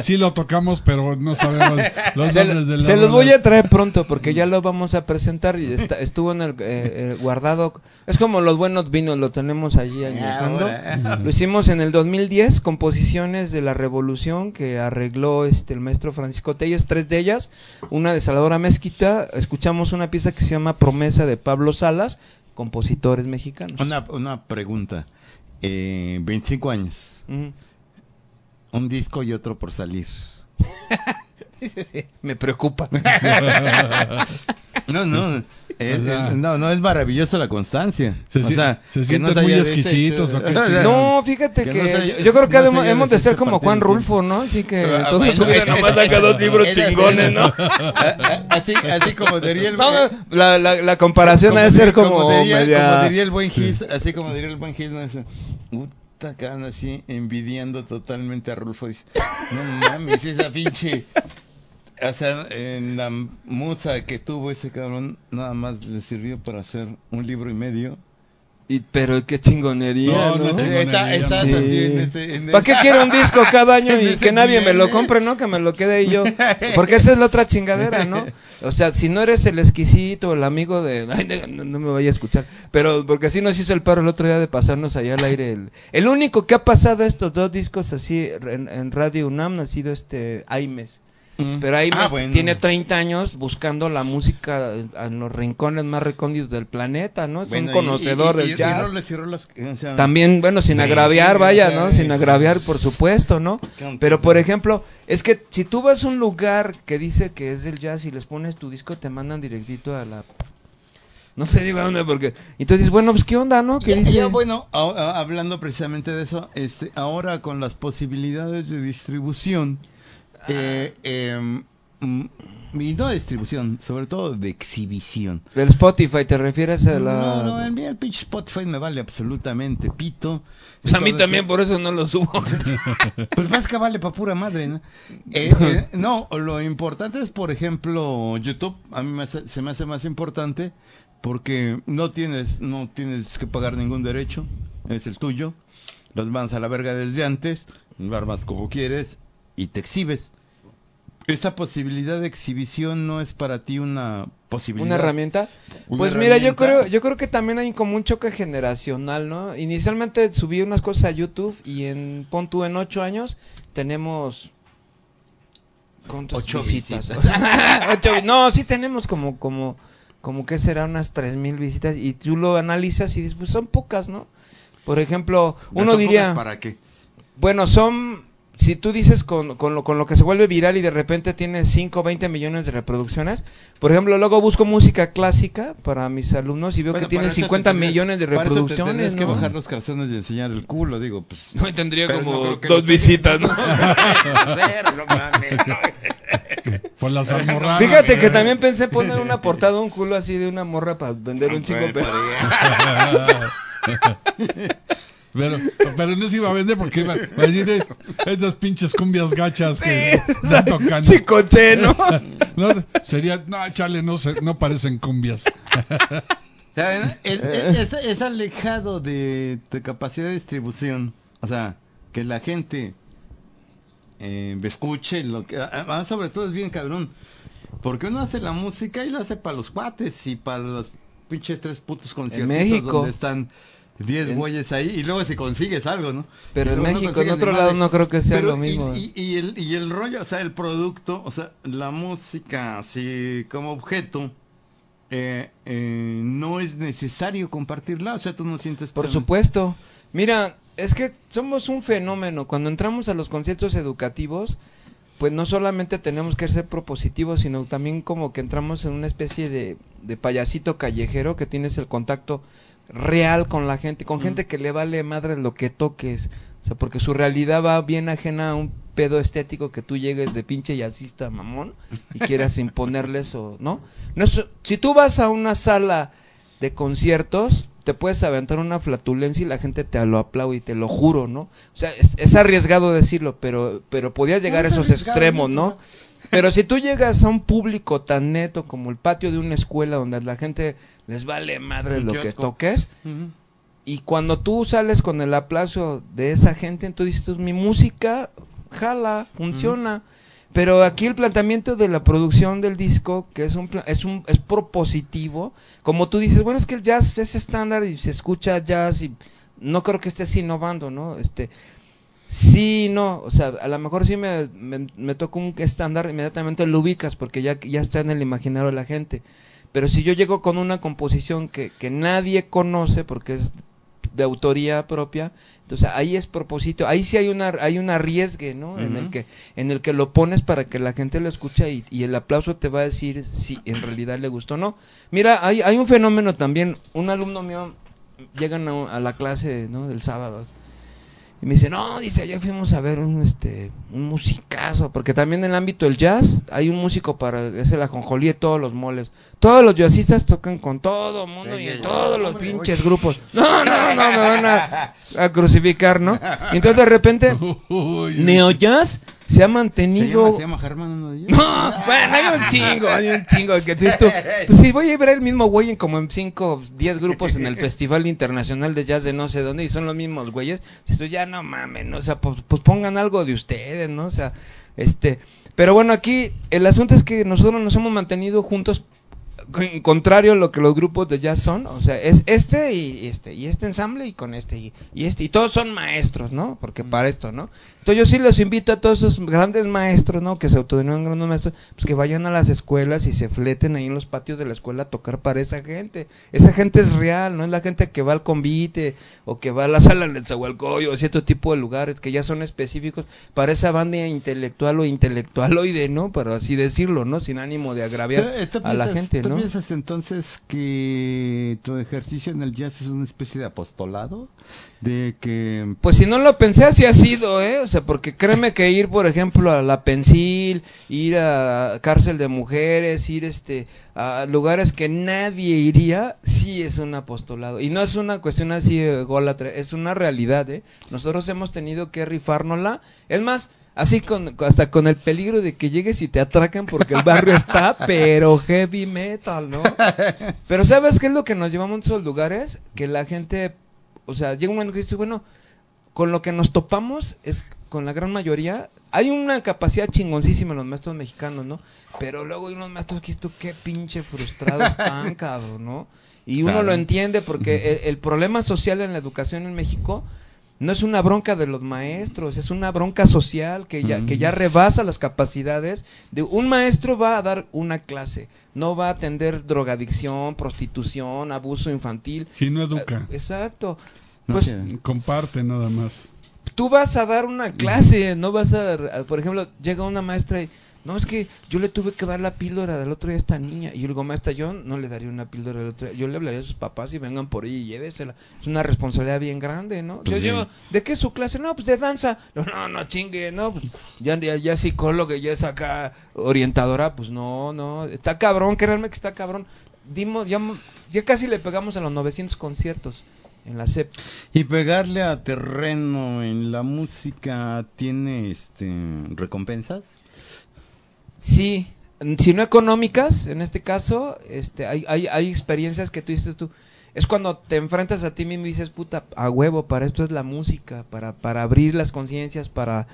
Sí lo tocamos, pero no sabemos los Se, nombres de la se los voy a traer pronto porque ya lo vamos a presentar y está- estuvo en el eh, guardado. Es como los buenos vinos, lo tenemos allí añejando. Ahora. Lo hicimos en el 2010, composiciones de la Revolución que arregló este el maestro Francisco Tellos, tres de ellas, una de Salvador Mezquita. Escuchamos una pieza que se llama Promesa de Pablo Salas, compositores mexicanos. Una, una pregunta. Eh, 25 años. Un disco y otro por salir. Me preocupa. No, no. eh, ¿Verdad? eh, no, no, es maravilloso la constancia. Se, o sea, se sienten se muy exquisitos. hecho- ¿o qué o sea? No, fíjate Que que, no yo, yo creo que no hemos, de ser como Juan Rulfo, ¿no? Así que Ah, todos bueno, es- nomás es- saca dos libros es- es- chingones, ¿no? así, así como diría el No, la, la, la comparación ha de ser como, diría, media... como diría el buen Gis, así como diría el buen Gis, no, acá así envidiando totalmente a Rulfo. Dice, no mames, esa pinche. O sea, en la musa que tuvo ese cabrón, nada más le sirvió para hacer un libro y medio. Y, pero qué chingonería, No, ¿no? no, chingonería, Está- estás Sí. así en ese. en ¿Para qué quiero un disco cada año y que nadie me lo compre, no? Que me lo quede yo. Porque esa es la otra chingadera, ¿no? O sea, si no eres el exquisito, el amigo de... Ay, no, no me vaya a escuchar. Pero porque así nos hizo el paro el otro día de pasarnos allá al aire. El, el único que ha pasado estos dos discos así en, en Radio UNAM ha sido este Aimes. Mm. Pero ahí Ah, más- bueno. tiene 30 años buscando la música en los rincones más recónditos del planeta, ¿no? Es Bueno, un conocedor y- y- del jazz. roles y rolas, o sea, También, bueno, sin Ve, agraviar, vaya, ¿no? Sin agraviar, por supuesto, ¿no? Pero, por ejemplo, es que si tú vas a un lugar que dice que es del jazz y les pones tu disco, te mandan directito a la... No te digo a dónde porque... Entonces, bueno, pues, ¿qué onda, no? ¿Qué Ya, dice? ya, bueno, a- a- hablando precisamente de eso, este, ahora con las posibilidades de distribución, eh, em, mm, y no de distribución, sobre todo de exhibición. Del Spotify, ¿te refieres a la...? No, no, a mí el pinche Spotify me vale absolutamente pito. Pues a mí también, por eso no lo subo. Pues más que vale pa' pura madre, ¿no? Eh, eh, no, lo importante es, por ejemplo, YouTube. A mí me hace- se me hace más importante porque no tienes, no tienes que pagar ningún derecho. Es el tuyo. Los vas a la verga desde antes, lo armas como quieres y te exhibes. Esa posibilidad de exhibición no es para ti una posibilidad. ¿Una herramienta? Una pues mira, yo creo, yo creo que también hay como un choque generacional, ¿no? Inicialmente subí unas cosas a YouTube y en pon tú en ocho años tenemos ¿cuántas Ocho visitas? visitas. Ocho no, sí tenemos como, como, como que será unas tres mil visitas y tú lo analizas y dices, pues son pocas, ¿no? Por ejemplo, uno ¿Son diría, ¿Para qué? bueno, son, si tú dices con, con, lo, con lo que se vuelve viral y de repente tiene 5 o 20 millones de reproducciones, por ejemplo, luego busco música clásica para mis alumnos y veo Bueno, que tiene para eso te 50 tendrías- millones de reproducciones, que ¿no? bajar los calzones y enseñar el culo, digo, pues... No, tendría no como que dos visitas, ¿no? Por las almorranas. Fíjate que también pensé poner una portada, un culo así de una morra para vender un chico. Pero- Pero, no se iba a vender porque iba iba a decir "Eh, estas pinches cumbias gachas que están tocando. Chicoche, ¿no? No, sería, no, chale, no, se, no parecen cumbias. ¿Saben? Es, es- es- es alejado de, de capacidad de distribución. O sea, que la gente eh, escuche lo que... ah, sobre todo es bien cabrón. Porque uno hace la música y la hace para los cuates y para los pinches tres putos conciertos México. donde están 10 güeyes ahí y luego si consigues algo, ¿no? Pero en México, en otro lado no creo que sea Pero lo mismo. Y, y- y el, y el rollo, o sea, el producto, o sea, la música así como objeto, eh, eh, no es necesario compartirla, o sea, tú no sientes... Por tan- supuesto. Mira, es que somos un fenómeno. Cuando entramos a los conciertos educativos, pues no solamente tenemos que ser propositivos, sino también como que entramos en una especie de, de payasito callejero que tienes el contacto real con la gente, con gente que le vale madre lo que toques. O sea, porque su realidad va bien ajena a un pedo estético que tú llegues de pinche jazzista mamón y quieras imponerles o no. no es- si tú vas a una sala de conciertos, te puedes aventar una flatulencia y la gente te lo aplaude, y te lo juro, ¿no? O sea, es, es arriesgado decirlo, pero, pero podías llegar a es esos extremos, ¿no? Pero si tú llegas a un público tan neto como el patio de una escuela donde la gente les vale madre lo que toques, y cuando tú sales con el aplauso de esa gente, entonces dices, mi música jala, funciona. Pero aquí el planteamiento de la producción del disco, que es un es un es propositivo, como tú dices, bueno, es que el jazz es estándar y se escucha jazz y no creo que estés innovando, ¿no? Este sí, no, o sea, a lo mejor sí me, me, me toca un estándar, inmediatamente lo ubicas porque ya, ya está en el imaginario de la gente. Pero si yo llego con una composición que, que nadie conoce porque es de autoría propia, entonces ahí es propósito, ahí sí hay una hay un arriesgue, ¿no? En el que en el que lo pones para que la gente lo escuche y, y el aplauso te va a decir si en realidad le gustó o no. Mira, hay, hay un fenómeno también, un alumno mío llegan a, a la clase, ¿no? del sábado y me dice, "No, dice, ayer fuimos a ver un este un musicazo, porque también en el ámbito del jazz hay un músico para es el ajonjolí de todos los moles. Todos los jazzistas tocan con todo mundo y en todos los pinches grupos. No, no, no, me van a, a crucificar, ¿no? Y entonces de repente Neo Jazz se ha Se llama, mantenido se llama Germán ellos. no, bueno, hay un chingo, hay un chingo que dices tú. Pues si voy a ver el mismo güey en como en 5, 10 grupos en el Festival Internacional de Jazz de no sé dónde y son los mismos güeyes, dices tú, ya no mames, ¿no? o sea, pues, pues pongan algo de ustedes, ¿no? O sea, este, pero bueno, aquí el asunto es que nosotros nos hemos mantenido juntos contrario a lo que los grupos de jazz son, o sea, es este y este, y este ensamble y con este, y, y este, y todos son maestros, ¿no? Porque para esto, ¿no? Entonces yo sí los invito a todos esos grandes maestros, ¿no? Que se autodenominan grandes maestros, pues que vayan a las escuelas y se fleten ahí en los patios de la escuela a tocar para esa gente. Esa gente es real, no es la gente que va al convite o que va a la sala del Zahualcoyo o cierto tipo de lugares que ya son específicos para esa banda intelectual o intelectualoide, ¿no? Para así decirlo, ¿no? Sin ánimo de agraviar Pero, eh, ¿tú a la gente, ¿Tú ¿no? piensas entonces que tu ejercicio en el jazz es una especie de apostolado? De que... Pues si no lo pensé, así ha sido, ¿eh? O sea, porque créeme que ir, por ejemplo, a la Pensil, ir a cárcel de mujeres, ir este a lugares que nadie iría, sí es un apostolado. Y no es una cuestión así es una realidad, ¿eh? Nosotros hemos tenido que rifárnosla. Es más, así con hasta con el peligro de que llegues y te atracan porque el barrio está, pero heavy metal, ¿no? Pero ¿sabes qué es lo que nos llevamos a esos lugares? Que la gente, o sea, llega un momento que dice, bueno, con lo que nos topamos es con la gran mayoría hay una capacidad chingoncísima en los maestros mexicanos, ¿no? Pero luego hay unos maestros que esto qué pinche frustrados están, cabrón, ¿no? Y uno Claro. lo entiende porque el, el problema social en la educación en México no es una bronca de los maestros, es una bronca social que ya, que ya rebasa las capacidades de un maestro va a dar una clase, no va a atender drogadicción, prostitución, abuso infantil. Si no educa. Exacto. No Pues. Comparte nada más. tú vas a dar una clase, no vas a, a- por ejemplo, llega una maestra y, no, es que yo le tuve que dar la píldora del otro día a esta niña. Y yo le digo, maestra, yo no le daría una píldora del otro día. Yo le hablaría a sus papás y vengan por ella y llévesela. Es una responsabilidad bien grande, ¿no? Pues yo sí. llevo, ¿de qué es su clase? No, pues de danza. No, no, no chingue, no, pues ya, ya, ya psicóloga, ya es acá orientadora, pues no, no. Está cabrón, créanme que está cabrón. Dimos, ya, ya casi le pegamos a los 900 conciertos en la CEP. Y pegarle a terreno en la música tiene este recompensas. Sí, si no económicas, en este caso, este, hay, hay, hay experiencias que tú dices tú. Es cuando te enfrentas a ti mismo y dices, puta, a huevo, para esto es la música, para, para abrir las conciencias, para,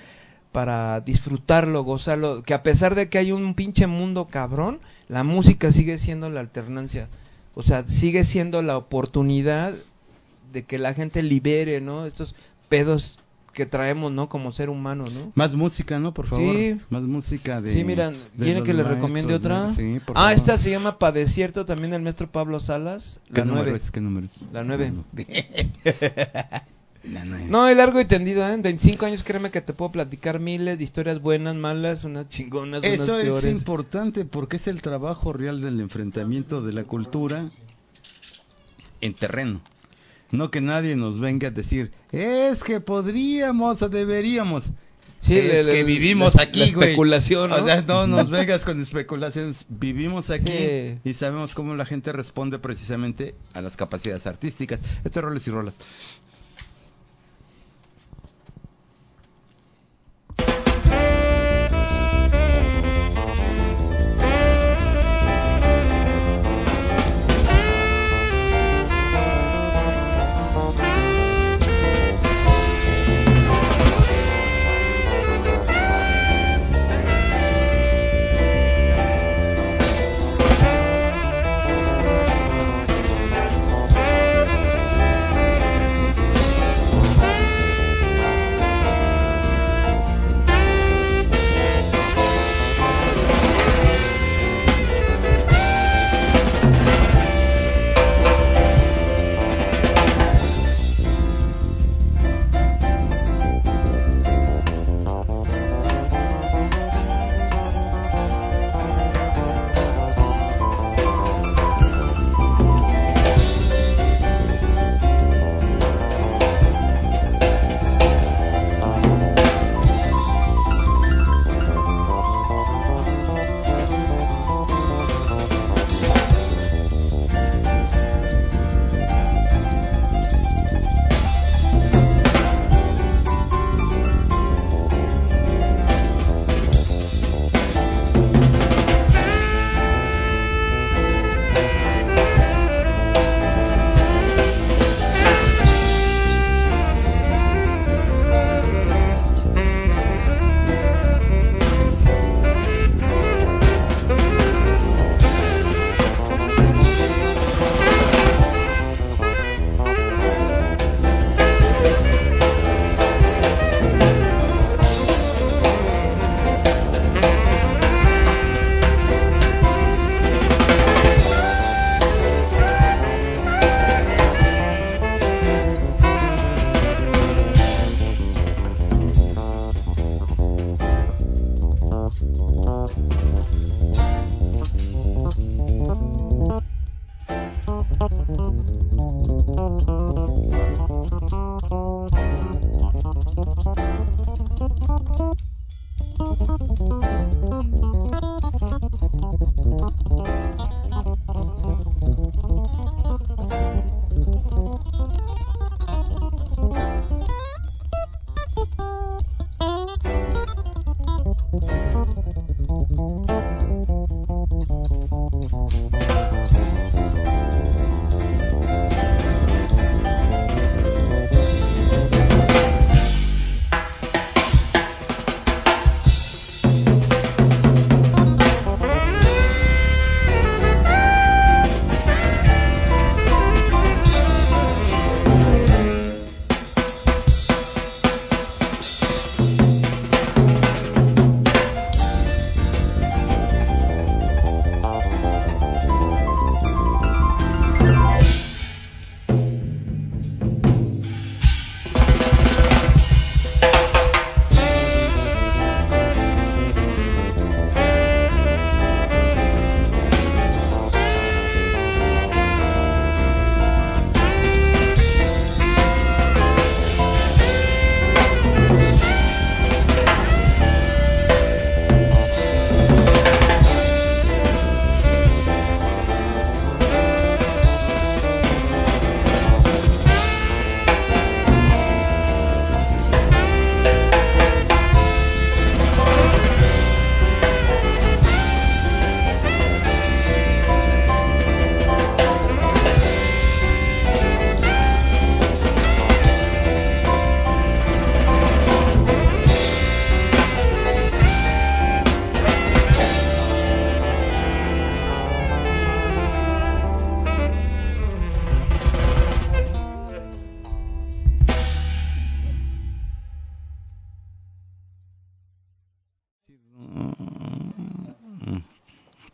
para disfrutarlo, gozarlo. Que a pesar de que hay un pinche mundo cabrón, la música sigue siendo la alternancia. O sea, sigue siendo la oportunidad de que la gente libere, ¿no? Estos pedos que traemos, ¿no? Como ser humano, ¿no? Más música, ¿no? Por favor. Sí. Más música de. Sí, mira, de ¿quiere los que le recomiende otra? ¿no? Sí, por ah, favor. esta se llama Padecierto, también del maestro Pablo Salas. ¿Qué La número nueve. es? ¿Qué número es? La nueve. La nueve. No, el largo y tendido, ¿eh? En 25 años créeme que te puedo platicar miles de historias buenas, malas, unas chingonas, Eso unas es peores. importante porque es el trabajo real del enfrentamiento de la cultura en terreno. No que nadie nos venga a decir, es que podríamos o deberíamos. Sí, es le- que le- vivimos la- aquí, la güey. especulación, ¿no? O sea, no nos vengas con especulaciones. Vivimos aquí Sí. y sabemos cómo la gente responde precisamente a las capacidades artísticas. Esto es roles y rolas.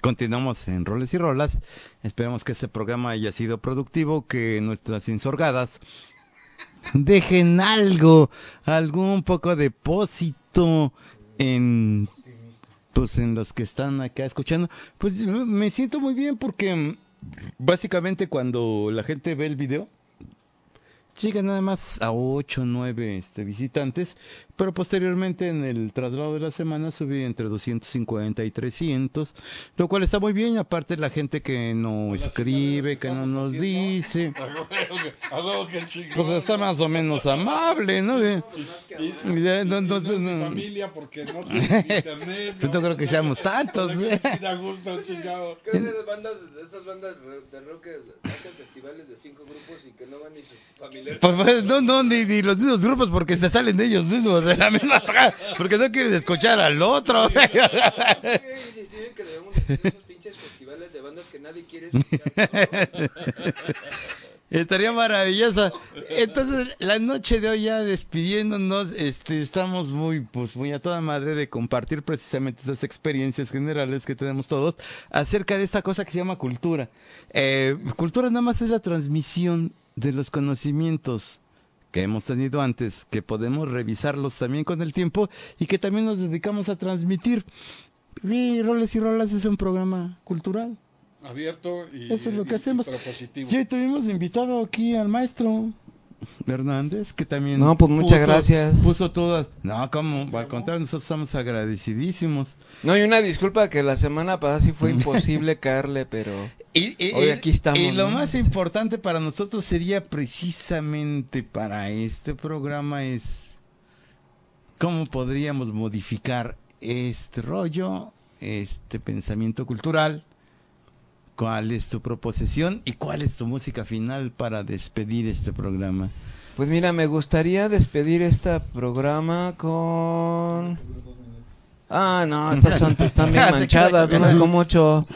Continuamos en Roles y Rolas. Esperamos que este programa haya sido productivo, que nuestras insorgadas dejen algo, algún poco de depósito en pues en los que están acá escuchando. Pues me siento muy bien porque básicamente cuando la gente ve el video llega nada más a 8 o 9 este, visitantes, pero posteriormente en el traslado de la semana subí entre 250 y 300, lo cual está muy bien, aparte la gente que no escribe, que no nos dice, pues está más o menos amable, ¿no? Y- no- no- no- familia porque no internet. Pues no creo que seamos tantos, ¿eh? ¿Qué de bandas, esas bandas de rock que hacen festivales de cinco grupos y que no van ni sus familiares? Pues, pues, no, no, ni, ni los mismos grupos porque se salen de ellos mismos de la misma tra- porque no quieren escuchar al otro. insistir en que debemos de hacer esos pinches festivales de bandas que nadie quiere escuchar. Estaría maravilloso. Entonces, la noche de hoy ya despidiéndonos, este, estamos muy, pues, muy a toda madre de compartir precisamente esas experiencias generales que tenemos todos acerca de esta cosa que se llama cultura. Eh, cultura nada más es la transmisión de los conocimientos que hemos tenido antes, que podemos revisarlos también con el tiempo y que también nos dedicamos a transmitir. Y Roles y Rolas es un programa cultural. Abierto y, Eso es lo que y hacemos. Y hoy tuvimos invitado aquí al maestro Hernández, que también. No, pues, muchas puso- gracias. Puso todas. No, como, al contrario, nosotros estamos agradecidísimos. No, y una disculpa que la semana pasada sí fue imposible caerle, pero... Y, y- Hoy y- aquí estamos, y lo ¿no? más importante para nosotros sería precisamente para este programa es cómo podríamos modificar este rollo, este pensamiento cultural, cuál es tu proposición y cuál es tu música final para despedir este programa. Pues mira, me gustaría despedir este programa con... Ah, no, estas son están bien manchadas, duran como ocho.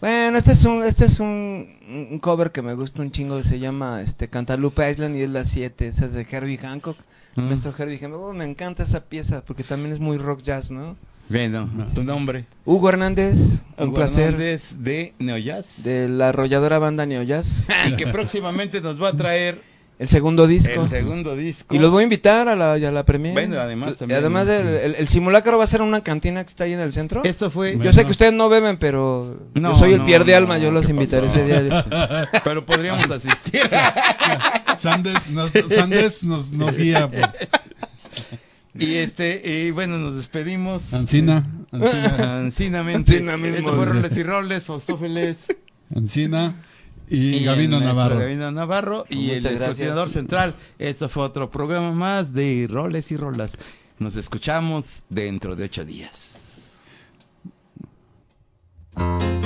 Bueno, este es un este es un, un cover que me gusta un chingo, se llama este Cantaloupe Island y es la 7, esa es de Herbie Hancock. Mm. Nuestro Herbie Hancock, Oh, me encanta esa pieza porque también es muy rock jazz, ¿no? Bueno, tu nombre. Hugo Hernández, un Hugo placer. Hernández de Neojazz. De la arrolladora banda Neo Jazz. Y que próximamente nos va a traer El segundo disco. el segundo disco. Y los voy a invitar a la, a la premier. Bueno, además Y también- Además, el, el- el simulacro va a ser una cantina que está ahí en el centro. Esto fue. Yo sé que ustedes no beben, pero No, yo soy el no, pierde no, alma, yo los ¿qué invitaré pasó? ese día. Pero podríamos asistir. Sandes nos, Sandes nos, nos guía. pues. y este, y bueno, nos despedimos. Ancina, Ancina, Ancinamente. Ancina mismo, y Roles, Faustófeles. Ancina y, el Gabino Navarro. Gabino Navarro y Muchas el coordinador central. Esto fue otro programa más de Roles y Rolas. Nos escuchamos dentro de ocho días. Thank